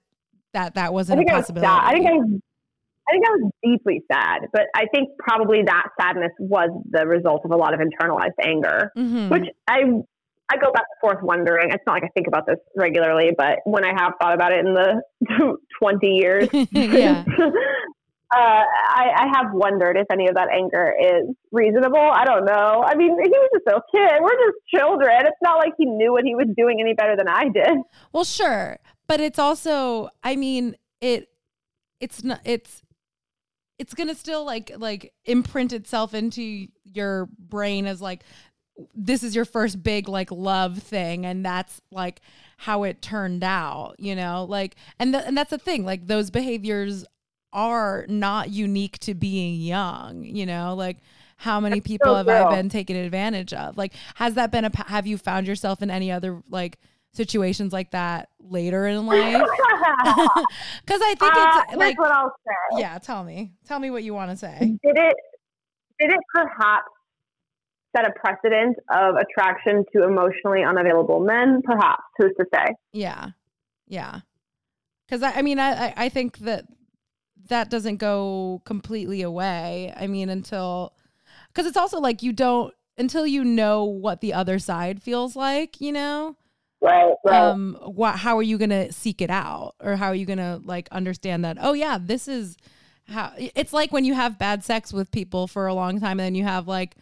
S1: that that wasn't a possibility?
S2: I, I think I was I think I was deeply sad, but I think probably that sadness was the result of a lot of internalized anger, mm-hmm. which I I go back and forth wondering. It's not like I think about this regularly, but when I have thought about it in the 20 years, yeah. uh, I, I, have wondered if any of that anger is reasonable. I don't know. I mean, he was just a kid. We're just children. It's not like he knew what he was doing any better than I did.
S1: Well, sure, but it's also. I mean, it. It's not. It's. It's gonna still like like imprint itself into your brain as like this is your first big like love thing and that's like how it turned out you know like and th- and that's the thing like those behaviors are not unique to being young you know? Like how many that's people so have i been taken advantage of? Like has that been a have you found yourself in any other like situations like that later in life? Because i think uh, it's like
S2: what i'll say.
S1: Yeah tell me. Tell me what you want to say.
S2: Did it did it perhaps set a precedent of attraction to emotionally unavailable men, perhaps. Who's to say?
S1: Yeah, yeah. Because I, I mean, I, I think that that doesn't go completely away. I mean, until because it's also like you don't until you know what the other side feels like, you know.
S2: Right, right.
S1: Um, what? How are you gonna seek it out, or how are you gonna like understand that? Oh yeah, this is how. It's like when you have bad sex with people for a long time, and then you have like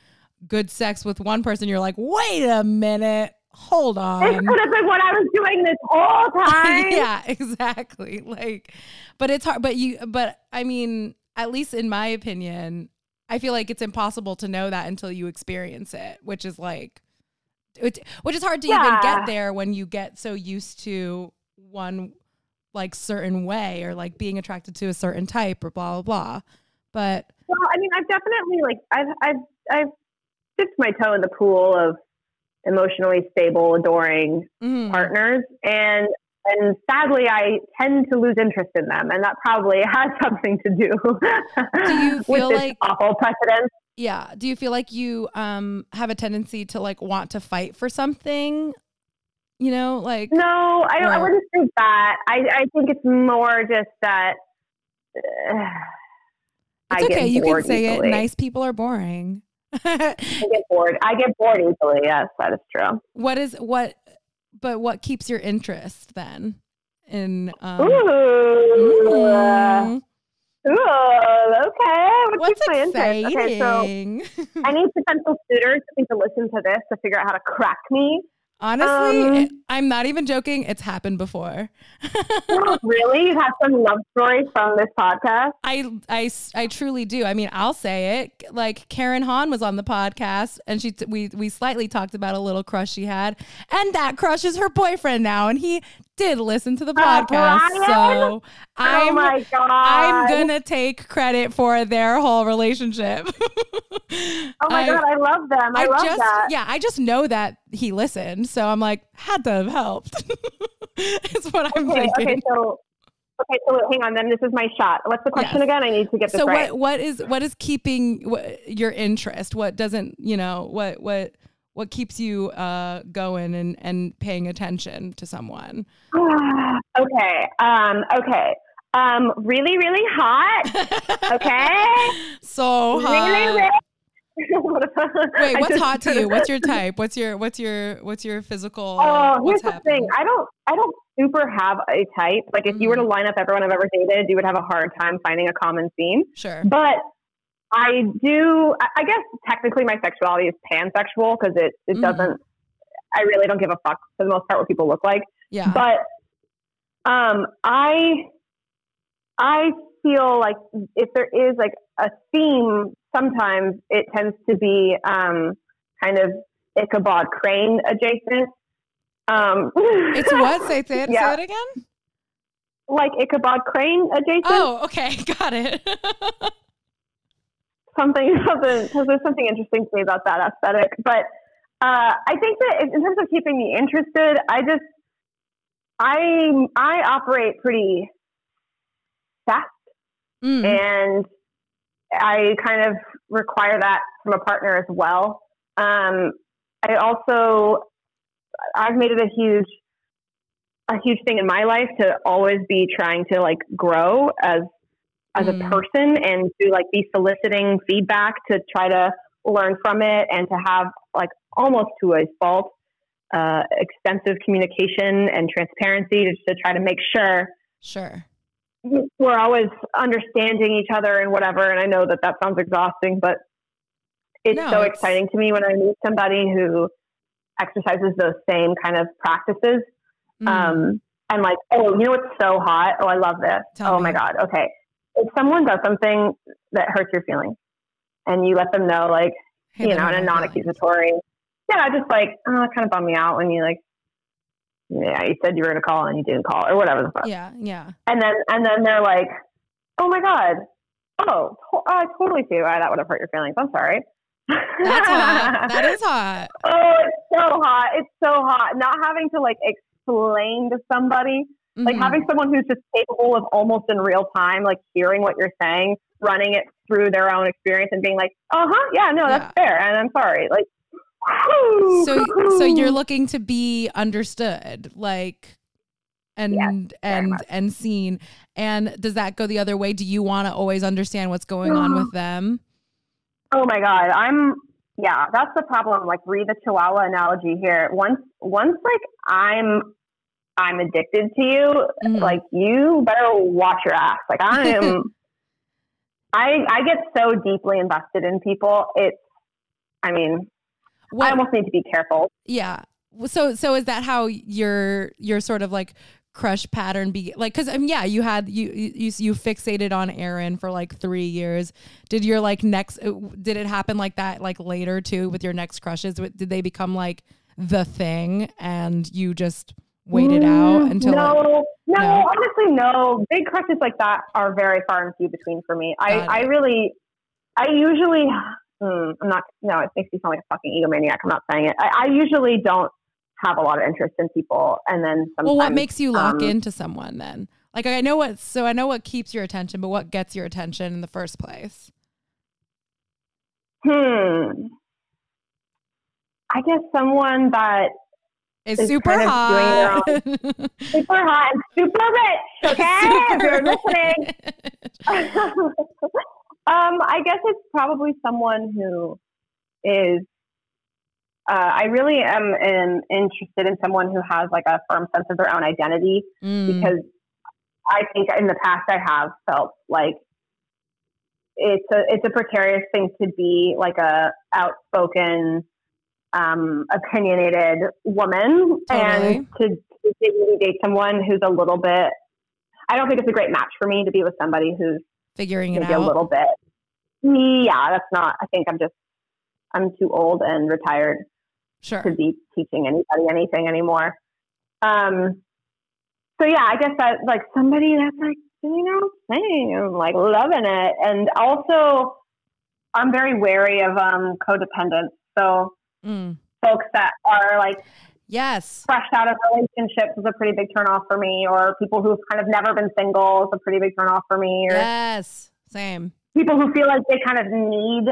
S1: good sex with one person, you're like, wait a minute, hold on.
S2: This could have been what I was doing this whole time.
S1: yeah, exactly. Like, but it's hard. But you, but I mean, at least in my opinion, I feel like it's impossible to know that until you experience it, which is like, which, which is hard to yeah. even get there when you get so used to one like certain way or like being attracted to a certain type or blah blah blah. But
S2: well, I mean, I've definitely like I've I've I've dipped my toe in the pool of emotionally stable, adoring mm. partners, and and sadly, I tend to lose interest in them, and that probably has something to do.
S1: do you feel like
S2: awful precedent?
S1: Yeah. Do you feel like you um have a tendency to like want to fight for something? You know, like
S2: no, I don't. I wouldn't say that. I I think it's more just that. Uh,
S1: it's okay. You can say easily. it. Nice people are boring.
S2: I get bored. I get bored easily. Yes, that is true.
S1: What is what? But what keeps your interest then? In um,
S2: ooh, mm, ooh, okay. What
S1: What's
S2: keeps
S1: my exciting? interest? Okay,
S2: so I need potential suitors to listen to this to figure out how to crack me.
S1: Honestly, um, I'm not even joking. It's happened before.
S2: really? You have some love stories from this podcast?
S1: I, I, I truly do. I mean, I'll say it. Like Karen Hahn was on the podcast, and she we we slightly talked about a little crush she had, and that crush is her boyfriend now, and he did listen to the podcast. Uh, so oh I'm
S2: oh
S1: I'm gonna take credit for their whole relationship.
S2: oh my I, god, I love them. I, I love
S1: just,
S2: that.
S1: Yeah, I just know that he listened, so I'm like, had to have helped. It's what I'm
S2: okay,
S1: thinking.
S2: Okay, so Okay, so hang on. Then this is my shot. What's the question yes. again? I need to get this
S1: so
S2: right.
S1: what what is what is keeping your interest? What doesn't you know? What what what keeps you uh, going and, and paying attention to someone?
S2: okay. Um, okay. Um, really, really hot. Okay.
S1: so hot. Really, really Wait, what's
S2: just,
S1: hot to you? What's your type? What's your what's your what's your physical?
S2: Oh, here's the thing. I don't I don't super have a type. Like if mm. you were to mm. line up everyone I've ever dated, you would have a hard time finding a common theme.
S1: Sure.
S2: But I do. I guess technically my sexuality is pansexual because it it mm-hmm. doesn't. I really don't give a fuck for the most part what people look like.
S1: Yeah.
S2: But um, I I feel like if there is like a theme, sometimes it tends to be um, kind of Ichabod Crane adjacent. Um,
S1: it's what? Say, say, it, yeah. say it again.
S2: Like Ichabod Crane adjacent.
S1: Oh, okay, got it.
S2: something something because there's something interesting to me about that aesthetic. But uh, I think that in terms of keeping me interested, I just I I operate pretty fast, mm. and I kind of require that from a partner as well. Um, I also I've made it a huge a huge thing in my life to always be trying to like grow as as mm. a person and to like be soliciting feedback to try to learn from it and to have like almost to a fault uh, extensive communication and transparency to, to try to make sure
S1: sure
S2: we're always understanding each other and whatever and i know that that sounds exhausting but it's no, so it's... exciting to me when i meet somebody who exercises those same kind of practices mm. um, and like oh you know what's so hot? Oh i love this. Tell oh me. my god. Okay. If someone does something that hurts your feelings and you let them know, like, hey, you know, in a non accusatory, yeah, just like, oh, it kind of bummed me out when you like, yeah, you said you were going to call and you didn't call or whatever the fuck.
S1: Yeah, yeah.
S2: And then, and then they're like, oh my God. Oh, I totally see why that would have hurt your feelings. I'm sorry.
S1: That's hot. That is hot.
S2: Oh, it's so hot. It's so hot. Not having to like explain to somebody Mm-hmm. Like having someone who's just capable of almost in real time, like hearing what you're saying, running it through their own experience and being like, uh huh, yeah, no, that's yeah. fair. And I'm sorry. Like,
S1: so, so you're looking to be understood, like, and yes, and and seen. And does that go the other way? Do you want to always understand what's going on with them?
S2: Oh my god, I'm yeah, that's the problem. Like read the Chihuahua analogy here. Once once like I'm I'm addicted to you, mm-hmm. like you better watch your ass. Like I am, I I get so deeply invested in people. It's, I mean, what, I almost need to be careful.
S1: Yeah. So so is that how your your sort of like crush pattern be like because um, yeah you had you, you you fixated on Aaron for like three years did your like next uh, did it happen like that like later too with your next crushes did they become like the thing and you just waited out mm, until
S2: no, no, no, honestly, no. Big crushes like that are very far and few between for me. I, I really, I usually, mm, I'm not. No, it makes me sound like a fucking egomaniac. I'm not saying it. I, I usually don't have a lot of interest in people, and then
S1: well, what makes you lock um, into someone then? Like I know what, so I know what keeps your attention, but what gets your attention in the first place?
S2: Hmm. I guess someone that
S1: is, is super hot.
S2: super hot and super rich. Okay, super if you're listening. um, I guess it's probably someone who is. Uh, I really am in, interested in someone who has like a firm sense of their own identity mm. because I think in the past I have felt like it's a it's a precarious thing to be like a outspoken um, opinionated woman totally. and to, to date someone who's a little bit. I don't think it's a great match for me to be with somebody who's
S1: figuring it
S2: out a little bit. Yeah, that's not. I think I'm just I'm too old and retired
S1: sure.
S2: to be teaching anybody anything anymore. Um, so yeah, I guess that like somebody that's like you know saying I'm like loving it, and also I'm very wary of um, codependence. So mm. folks that are like
S1: yes
S2: fresh out of relationships is a pretty big turnoff for me or people who've kind of never been single is a pretty big turnoff for me
S1: or yes same
S2: people who feel like they kind of need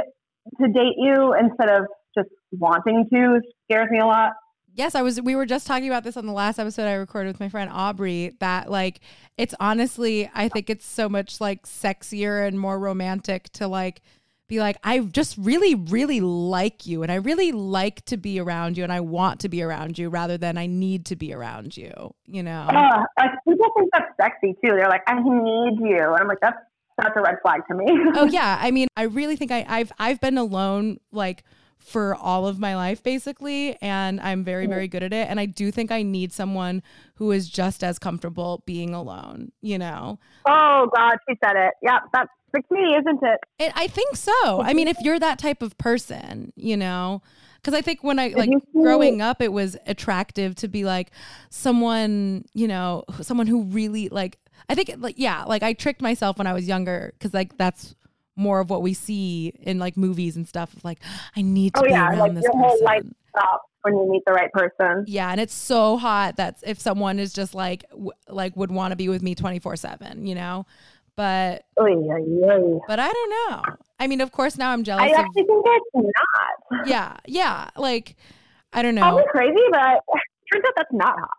S2: to date you instead of just wanting to scares me a lot
S1: yes i was we were just talking about this on the last episode i recorded with my friend aubrey that like it's honestly i think it's so much like sexier and more romantic to like be like, I just really, really like you and I really like to be around you and I want to be around you rather than I need to be around you, you know?
S2: Uh, like people think that's sexy too. They're like, I need you. And I'm like, that's that's a red flag to me.
S1: oh yeah. I mean, I really think I, I've I've been alone like for all of my life basically and I'm very mm-hmm. very good at it and I do think I need someone who is just as comfortable being alone, you know.
S2: Oh god, she said it. Yep, that's the key, isn't it?
S1: it I think so. I mean, if you're that type of person, you know, because I think when I like growing up, it was attractive to be like someone, you know, someone who really like. I think like yeah, like I tricked myself when I was younger because like that's more of what we see in like movies and stuff. Like I need to oh, be yeah, around like this your person. whole life
S2: stops when you meet the right person.
S1: Yeah, and it's so hot that if someone is just like w- like would want to be with me twenty four seven, you know. But
S2: oy, oy, oy.
S1: but I don't know. I mean, of course, now I'm jealous.
S2: I actually
S1: of,
S2: think it's not.
S1: Yeah, yeah. Like I don't know.
S2: Probably crazy, but turns out that's not hot.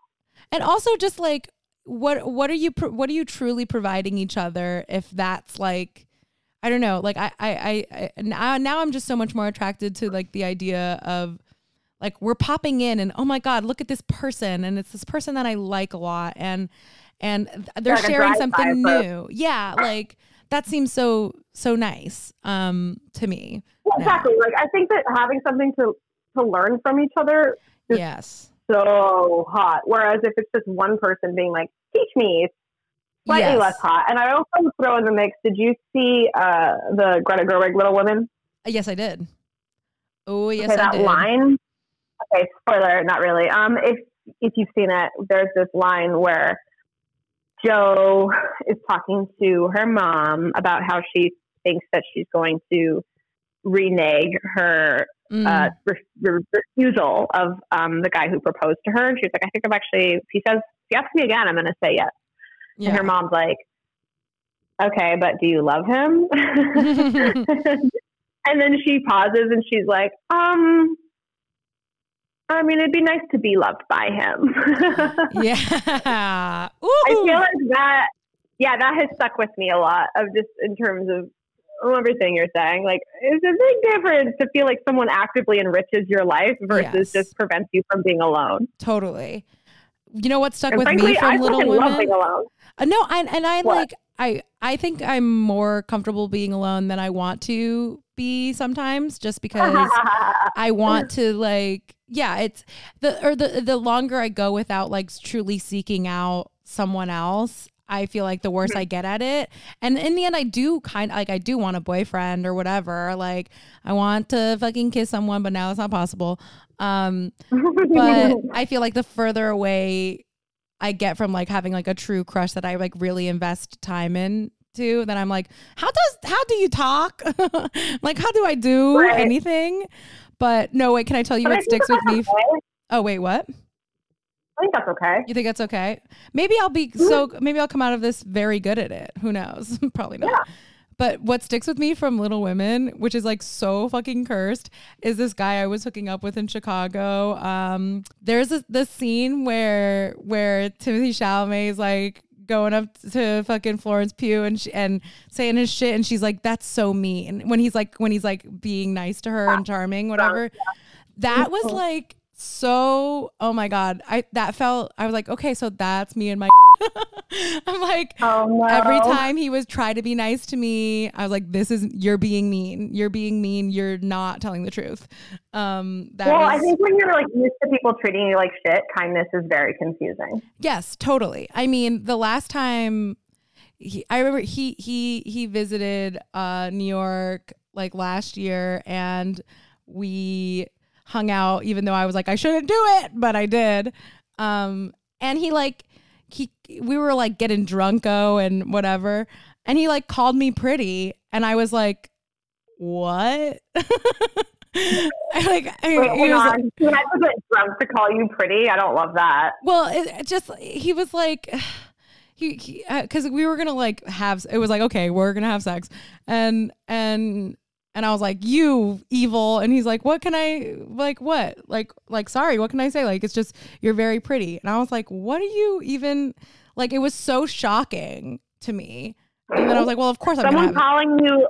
S1: And also, just like what what are you what are you truly providing each other if that's like I don't know. Like I, I, I, now, now I'm just so much more attracted to like the idea of like we're popping in and oh my god, look at this person and it's this person that I like a lot and and they're like sharing something new. Yeah, like that seems so so nice um to me.
S2: Yeah, exactly. Like I think that having something to to learn from each other
S1: is yes.
S2: so hot. Whereas if it's just one person being like, "Teach me," it's slightly yes. less hot. And I also throw in the mix. Did you see uh the Greta Gerwig Little Women?
S1: Uh, yes, I did. Oh yes,
S2: okay, that
S1: did.
S2: line. Okay, spoiler, not really. Um, if if you've seen it, there's this line where Jo is talking to her mom about how she thinks that she's going to renege her mm. uh, re- re- refusal of um, the guy who proposed to her. And she's like, I think I'm actually, if he says, if he asks me again, I'm going to say yes. Yeah. And her mom's like, okay, but do you love him? and then she pauses and she's like, um, I mean, it'd be nice to be loved by him.
S1: yeah.
S2: Ooh. I feel like that, yeah, that has stuck with me a lot of just in terms of everything you're saying. Like, it's a big difference to feel like someone actively enriches your life versus yes. just prevents you from being alone.
S1: Totally. You know what stuck and with frankly, me from I Little Women?
S2: Love being alone.
S1: Uh, no, I, and I what? like I I think I'm more comfortable being alone than I want to be sometimes, just because I want to like yeah, it's the or the the longer I go without like truly seeking out someone else, I feel like the worse I get at it. And in the end, I do kind of like, I do want a boyfriend or whatever. Like, I want to fucking kiss someone, but now it's not possible. Um, but I feel like the further away I get from like having like a true crush that I like really invest time in to, then I'm like, how does, how do you talk? like, how do I do right. anything? But no, wait, can I tell you but what sticks with me? Okay. Oh, wait, what?
S2: I think that's okay.
S1: You think that's okay? Maybe I'll be mm-hmm. so. Maybe I'll come out of this very good at it. Who knows? Probably not.
S2: Yeah.
S1: But what sticks with me from Little Women, which is like so fucking cursed, is this guy I was hooking up with in Chicago. Um, there's this, this scene where where Timothée Chalamet is like going up to fucking Florence Pugh and she, and saying his shit, and she's like, "That's so mean." When he's like when he's like being nice to her and charming, whatever. That was like so. Oh my god, I that felt. I was like, okay, so that's me and my. I'm like,
S2: oh, no.
S1: every time he was try to be nice to me, I was like, this is you're being mean. You're being mean. You're not telling the truth. Um, that
S2: well,
S1: was,
S2: I think when you're like used to people treating you like shit, kindness is very confusing.
S1: Yes, totally. I mean, the last time he, I remember he he he visited uh, New York like last year, and we hung out. Even though I was like, I shouldn't do it, but I did. Um, and he like he we were like getting drunko and whatever, and he like called me pretty, and I was like, what? I, like I,
S2: Wait,
S1: he was like-
S2: You had to get drunk to call you pretty. I don't love that.
S1: Well, it, it just he was like he he because we were gonna like have it was like okay we're gonna have sex and and and I was like you evil and he's like what can I like what like like sorry what can I say like it's just you're very pretty and I was like what are you even like it was so shocking to me and then I was like well of course I'm
S2: Someone
S1: gonna have
S2: calling you.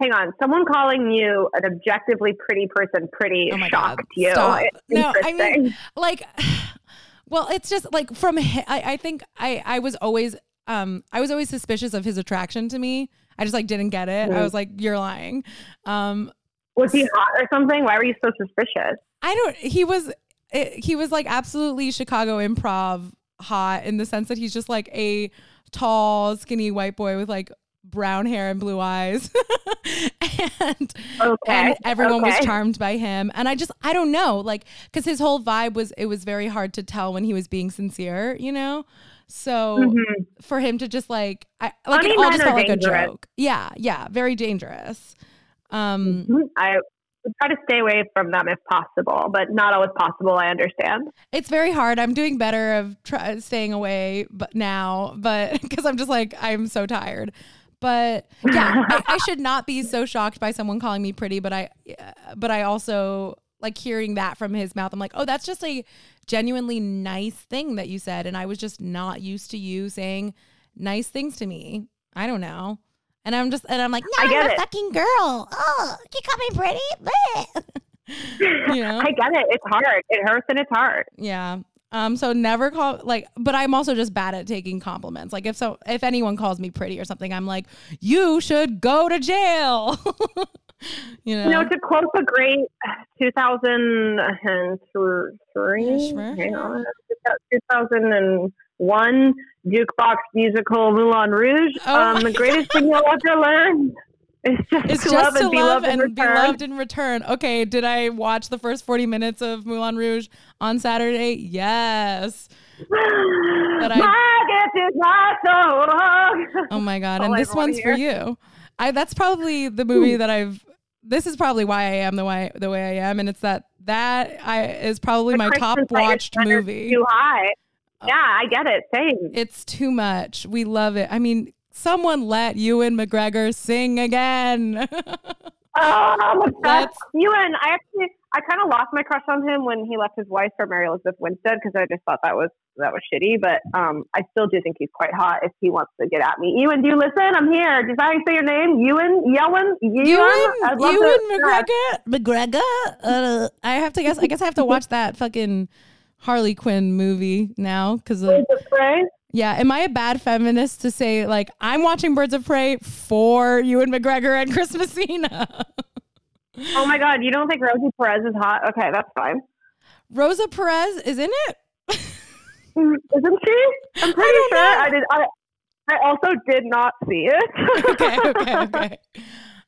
S2: Hang on. Someone calling you an objectively pretty person pretty
S1: Oh my God,
S2: shocked you.
S1: stop.
S2: It's
S1: No, I mean, like well it's just like from I, I think i i was always um i was always suspicious of his attraction to me i just like didn't get it i
S2: Mhm.
S1: was like you're lying um
S2: was he hot or something? Why were you so suspicious?
S1: i don't he was it, he was like absolutely chicago improv hot in the sense that he's just like a tall skinny white boy with like brown hair and blue eyes and
S2: Okay.
S1: and everyone was charmed by him and i just i don't know like because his whole vibe was it was very hard to tell when he was being sincere you know so
S2: Mhm.
S1: for him to just like i like
S2: Funny
S1: it all just felt like a joke yeah yeah very dangerous um
S2: Mhm. I try to stay away from them if possible, but not always possible. I understand.
S1: it's very hard i'm doing better of try, staying away but now but because i'm just like i'm so tired but yeah I, I should not be so shocked by someone calling me pretty but i but i also like hearing that from his mouth i'm like oh that's just a genuinely nice thing that you said and i was just not used to you saying nice things to me i don't know and i'm just and i'm like
S2: I
S1: no
S2: get
S1: i'm a
S2: it.
S1: fucking girl oh you call me pretty. You know?
S2: I get it. It's hard. It hurts and it's hard.
S1: Yeah. Um, so never call like, but I'm also just bad at taking compliments. Like if so, if anyone calls me pretty or something, I'm like, you should go to jail. you know?
S2: You know, to quote the great 2003,
S1: Sure.
S2: hang on, 2001 jukebox musical Moulin Rouge.
S1: Oh
S2: um, the greatest thing you'll ever learn is just
S1: it's
S2: to
S1: just
S2: love
S1: to
S2: and be loved in
S1: and be
S2: return.
S1: loved in return. Okay, did I watch the first 40 minutes of Moulin Rouge on Saturday? Yes. I-
S2: My gift is not so wrong.
S1: Oh my god! and
S2: I
S1: this one's for you. I that's probably the movie that I've. This is probably why I am the way the way I am, and it's that that I is probably
S2: The
S1: my top
S2: Christian
S1: watched movie.
S2: Too high. Yeah, I get it. Same.
S1: It's too much. We love it. I mean, someone let Ewan McGregor sing again.
S2: Oh.
S1: That's-
S2: Ewan, I actually, I kind of lost my crush on him when he left his wife for Mary Elizabeth Winstead because I just thought that was that was shitty. But um, I still do think he's quite hot if he wants to get at me. Ewan, do you listen? I'm here. Does that say your name? Ewan? Ewan? Ewan?
S1: Ewan,
S2: I'd
S1: Ewan
S2: to-
S1: McGregor, McGregor. Uh, I have to guess. I guess I have to watch that fucking Harley Quinn movie now because
S2: Birds of Prey?
S1: Yeah, am I a bad feminist to say like I'm watching Birds of Prey for Ewan McGregor and Chris Messina?
S2: Oh my God, you don't think Rosie Perez is hot? Okay, that's fine.
S1: Rosa Perez is in it.
S2: Mm, Isn't she? I'm pretty
S1: don't
S2: sure.
S1: know.
S2: I did. I, I also did not see it.
S1: okay, okay, okay.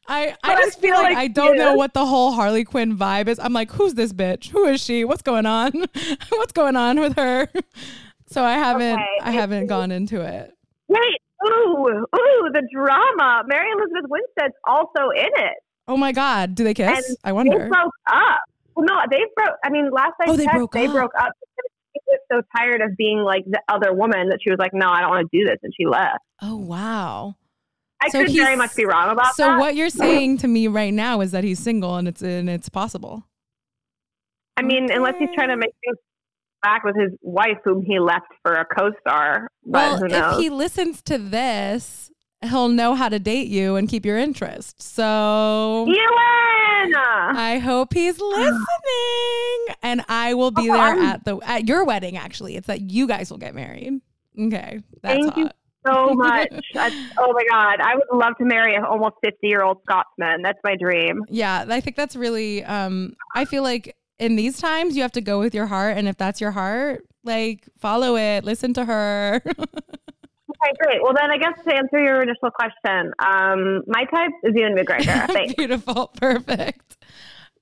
S1: I, I
S2: I
S1: just feel
S2: feel
S1: like,
S2: like
S1: I don't know what the whole Harley Quinn vibe is. I'm like, who's this bitch? Who is she? What's going on? What's going on with her? So I haven't
S2: Okay,
S1: I haven't gone into it.
S2: Wait, ooh, ooh, the drama. Mary Elizabeth Winstead's also in it.
S1: Oh my god, do they kiss?
S2: And
S1: I wonder.
S2: They broke up. Well, no, they broke. I mean, last I
S1: Oh, they broke
S2: they
S1: up.
S2: broke up because she was so tired of being like the other woman that she was like, no, I don't want to do this, and she left.
S1: Oh wow.
S2: I so could very much be wrong about
S1: so
S2: that.
S1: So what you're saying to me right now is that he's single and it's and it's possible.
S2: I mean, okay. unless he's trying to make things back with his wife, whom he left for a co-star.
S1: Well, if he listens to this, he'll know how to date you and keep your interest. So,
S2: Ewan!
S1: I hope he's listening, and I will be oh, there I'm... at the at your wedding. Actually, it's that you guys will get married. Okay,
S2: that's Thank hot. you so much. oh my god, I would love to marry an almost fifty-year-old Scotsman. That's my dream.
S1: Yeah, I think that's really. Um, I feel like in these times you have to go with your heart and if that's your heart like follow it listen to her
S2: okay great. Well then i guess to answer your initial question um, my type is ewan mcgregor.
S1: Beautiful. Perfect.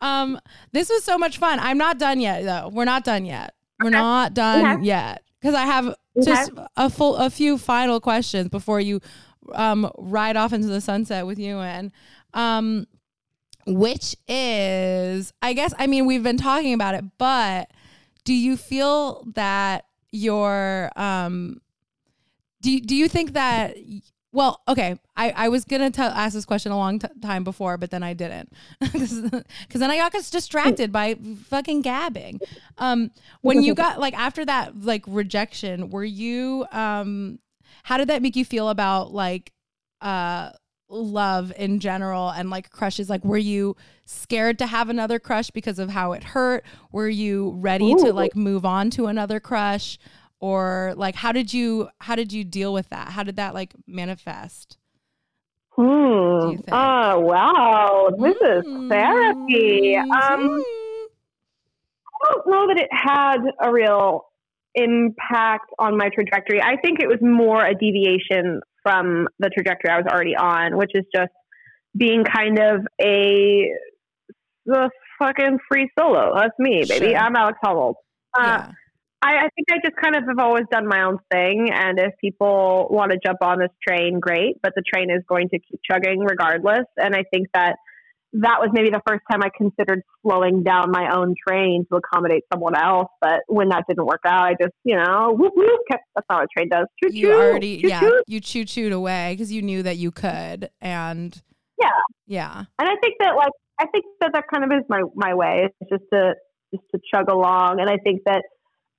S1: Um, this was so much fun. I'm not done yet though. We're not done yet. We're okay. not done okay. yet. Because i have just a full a few final questions before you um, ride off into the sunset with ewan um, which is, I guess, I mean, we've been talking about it, but do you feel that your, um, do, do you think that, well, okay, I, I was going to ask this question a long t- time before, but then I didn't. Because then I got distracted by fucking gabbing. Um, when you got, like, after that, like, rejection, were you, um, how did that make you feel about, like, uh, love in general and like crushes like were you scared to have another crush because of how it hurt were you ready Ooh. to like move on to another crush or like how did you how did you deal with that how did that like manifest
S2: hmm oh wow this mm-hmm. is therapy um mm-hmm. i don't know that it had a real impact on my trajectory i think it was more a deviation from the trajectory I was already on, which is just being kind of a the fucking free solo. That's me, baby. Sure. I'm Alex Honnold. Uh, yeah. I, I, think I just kind of have always done my own thing, and if people want to jump on this train, great. But the train is going to keep chugging regardless, and I think that that was maybe the first time I considered slowing down my own train to accommodate someone else. But when that didn't work out, I just, you know, whoop, whoop, kept, that's not what a train does. Choo,
S1: you already, choo, yeah, you choo chooed away because you knew that you could. And
S2: yeah,
S1: yeah.
S2: And I think that, like, I think that that kind of is my, my way. It's just to, just to chug along. And I think that,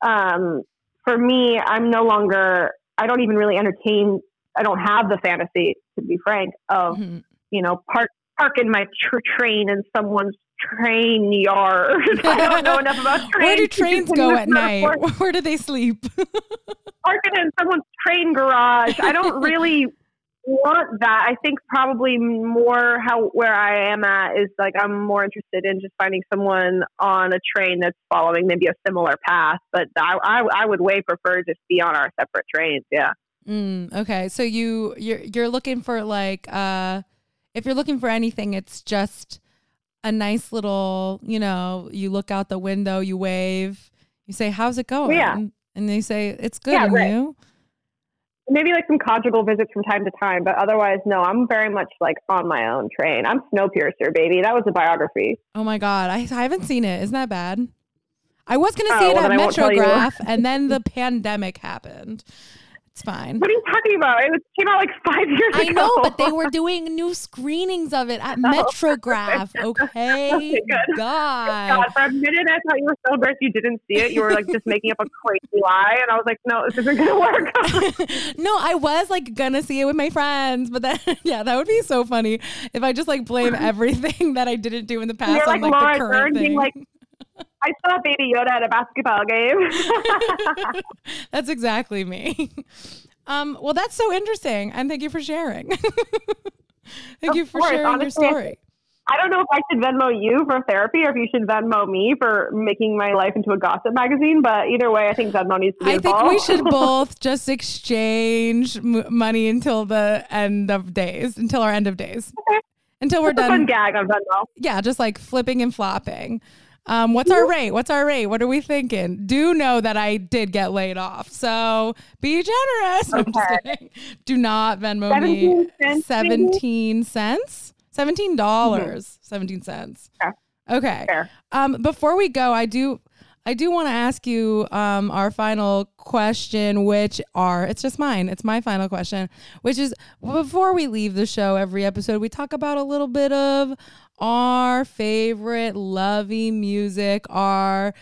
S2: um, for me, I'm no longer, I don't even really entertain, I don't have the fantasy, to be frank, of, mm-hmm. you know, park, parking my tr- train in someone's train yard. I don't know enough about trains.
S1: Where do trains go at night? Where do they sleep?
S2: parking in someone's train garage. I don't really want that. I think probably more how where I am at is like I'm more interested in just finding someone on a train that's following maybe a similar path. But I I, I would way prefer just be on our separate trains. Yeah.
S1: Mm, okay, so you you're you're looking for like uh if you're looking for anything, it's just a nice little, you know, you look out the window, you wave, you say, "How's it going?"
S2: Yeah.
S1: And they say, "It's good." Yeah, and right. you?
S2: Maybe like some conjugal visits from time to time, but otherwise, no. I'm very much like on my own train. I'm Snowpiercer, baby. That was a biography.
S1: Oh my god, I, I haven't seen it. Isn't that bad? I was gonna see oh, it well, at Metrograph, and then the pandemic happened. It's fine.
S2: What are you talking about? It came out like five years
S1: I
S2: ago.
S1: I know, but they were doing new screenings of it at oh, Metrograph. Okay. okay God. God.
S2: For a minute, I thought you were so embarrassed you didn't see it. You were like just making up a crazy lie, and I was like, no, this isn't gonna work.
S1: no, I was like gonna see it with my friends, but then yeah, that would be so funny if I just like blame everything that I didn't do in the past You're on like, like the current thing. Being like,
S2: I saw Baby Yoda at a basketball game.
S1: that's exactly me. Um, well, that's so interesting, and thank you for sharing. thank of you for course, sharing honestly, your story.
S2: I don't know if I should Venmo you for therapy or if you should Venmo me for making my life into a gossip magazine. But either way, I think Venmo needs to be I
S1: involved. think we should both just exchange m- money until the end of days, until our end of days. Okay. Until we're
S2: That's
S1: done.
S2: fun gag on Venmo.
S1: Yeah, just like flipping and flopping. Um, what's our rate? What's our rate? What are we thinking? Do know that I did get laid off, so be generous. Okay. Do not Venmo 17 me cents, seventeen cents, seventeen dollars, mm-hmm. seventeen cents. Okay. Okay. Um, before we go, I do. I do want to ask you um, our final question, which are it's just mine. It's my final question, which is before we leave the show, every episode we talk about a little bit of our favorite lovey music, our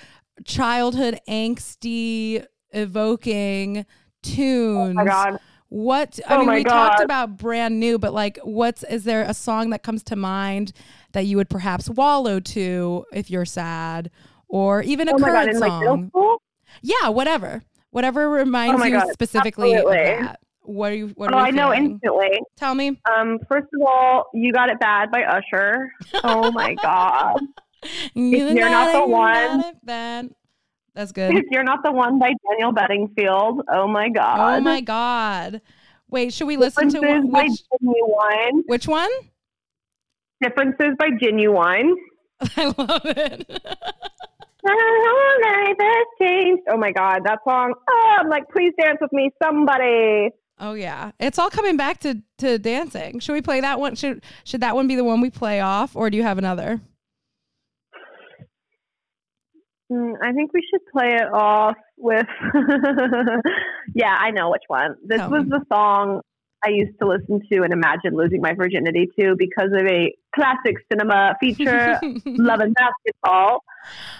S1: childhood angsty evoking tunes.
S2: Oh my god.
S1: What I
S2: Oh
S1: mean, we talked about brand new, but like, what's is there a song that comes to mind that you would perhaps wallow to if you're sad, or even a
S2: Oh my god,
S1: current
S2: like
S1: song? yeah, whatever, whatever oh reminds
S2: Oh
S1: you
S2: God,
S1: specifically
S2: absolutely.
S1: of that. What are you? What
S2: Oh,
S1: are you
S2: I know
S1: feeling?
S2: instantly.
S1: Tell me.
S2: Um, first of all, You Got It Bad by Usher. Oh my god.
S1: You
S2: you're not the one-.
S1: That's good.
S2: If You're Not the One by Daniel Bedingfield. Oh my god.
S1: oh my god. Wait, should we listen to one, which
S2: Ginuwine.
S1: which one?
S2: Differences by Ginuwine.
S1: I love it.
S2: My whole life has changed. Oh my god, that song. Oh, I'm like, please dance with me, somebody.
S1: Oh yeah, it's all coming back to to dancing. Should we play that one? Should should that one be the one we play off, or do you have another?
S2: Mm, I think we should play it off with. yeah, I know which one. This
S1: Tell
S2: was the song I used to listen to and imagine losing my virginity to because of a classic cinema feature, Love and Basketball.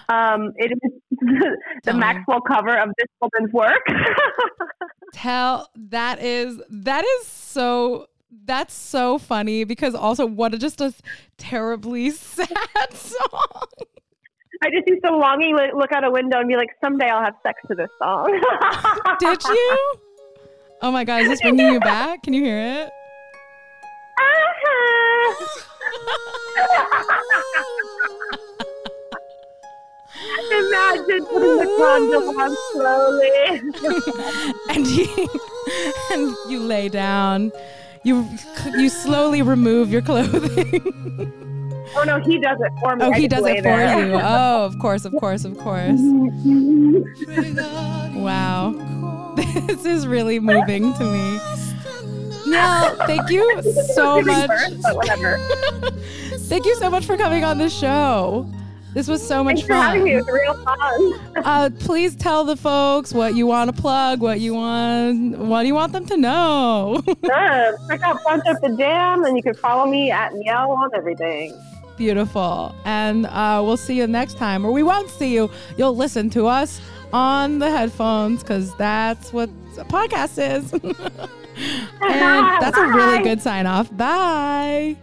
S2: Um, it is the
S1: me.
S2: Maxwell cover of this woman's work.
S1: Tell that is that is so that's so funny because also what a just a terribly sad song.
S2: I just used to longingly look out a window and be like, someday I'll have sex to this song.
S1: Did you? Oh my god, is this bringing you back? Can you hear it? Uh-huh.
S2: Imagine putting the condom on slowly.
S1: and you and you lay down. You you slowly remove your clothing.
S2: oh no, he does it for me.
S1: oh,
S2: I
S1: he does it for
S2: there.
S1: you. Oh, of course, of course, of course. Wow. This is really moving to me. Miel, thank you so much.
S2: whatever.
S1: Thank you so much for coming on the show. This was so much
S2: Thanks for having me. It
S1: fun.
S2: was real fun.
S1: Uh, please tell the folks what you want to plug, what you want, what do you want them to know.
S2: Sure. Check out Punch Up the Jam, and you can follow me at Miel on everything.
S1: Beautiful. And uh, we'll see you next time, or we won't see you. You'll listen to us on the headphones because that's what a podcast is. and that's a really good sign off. Bye.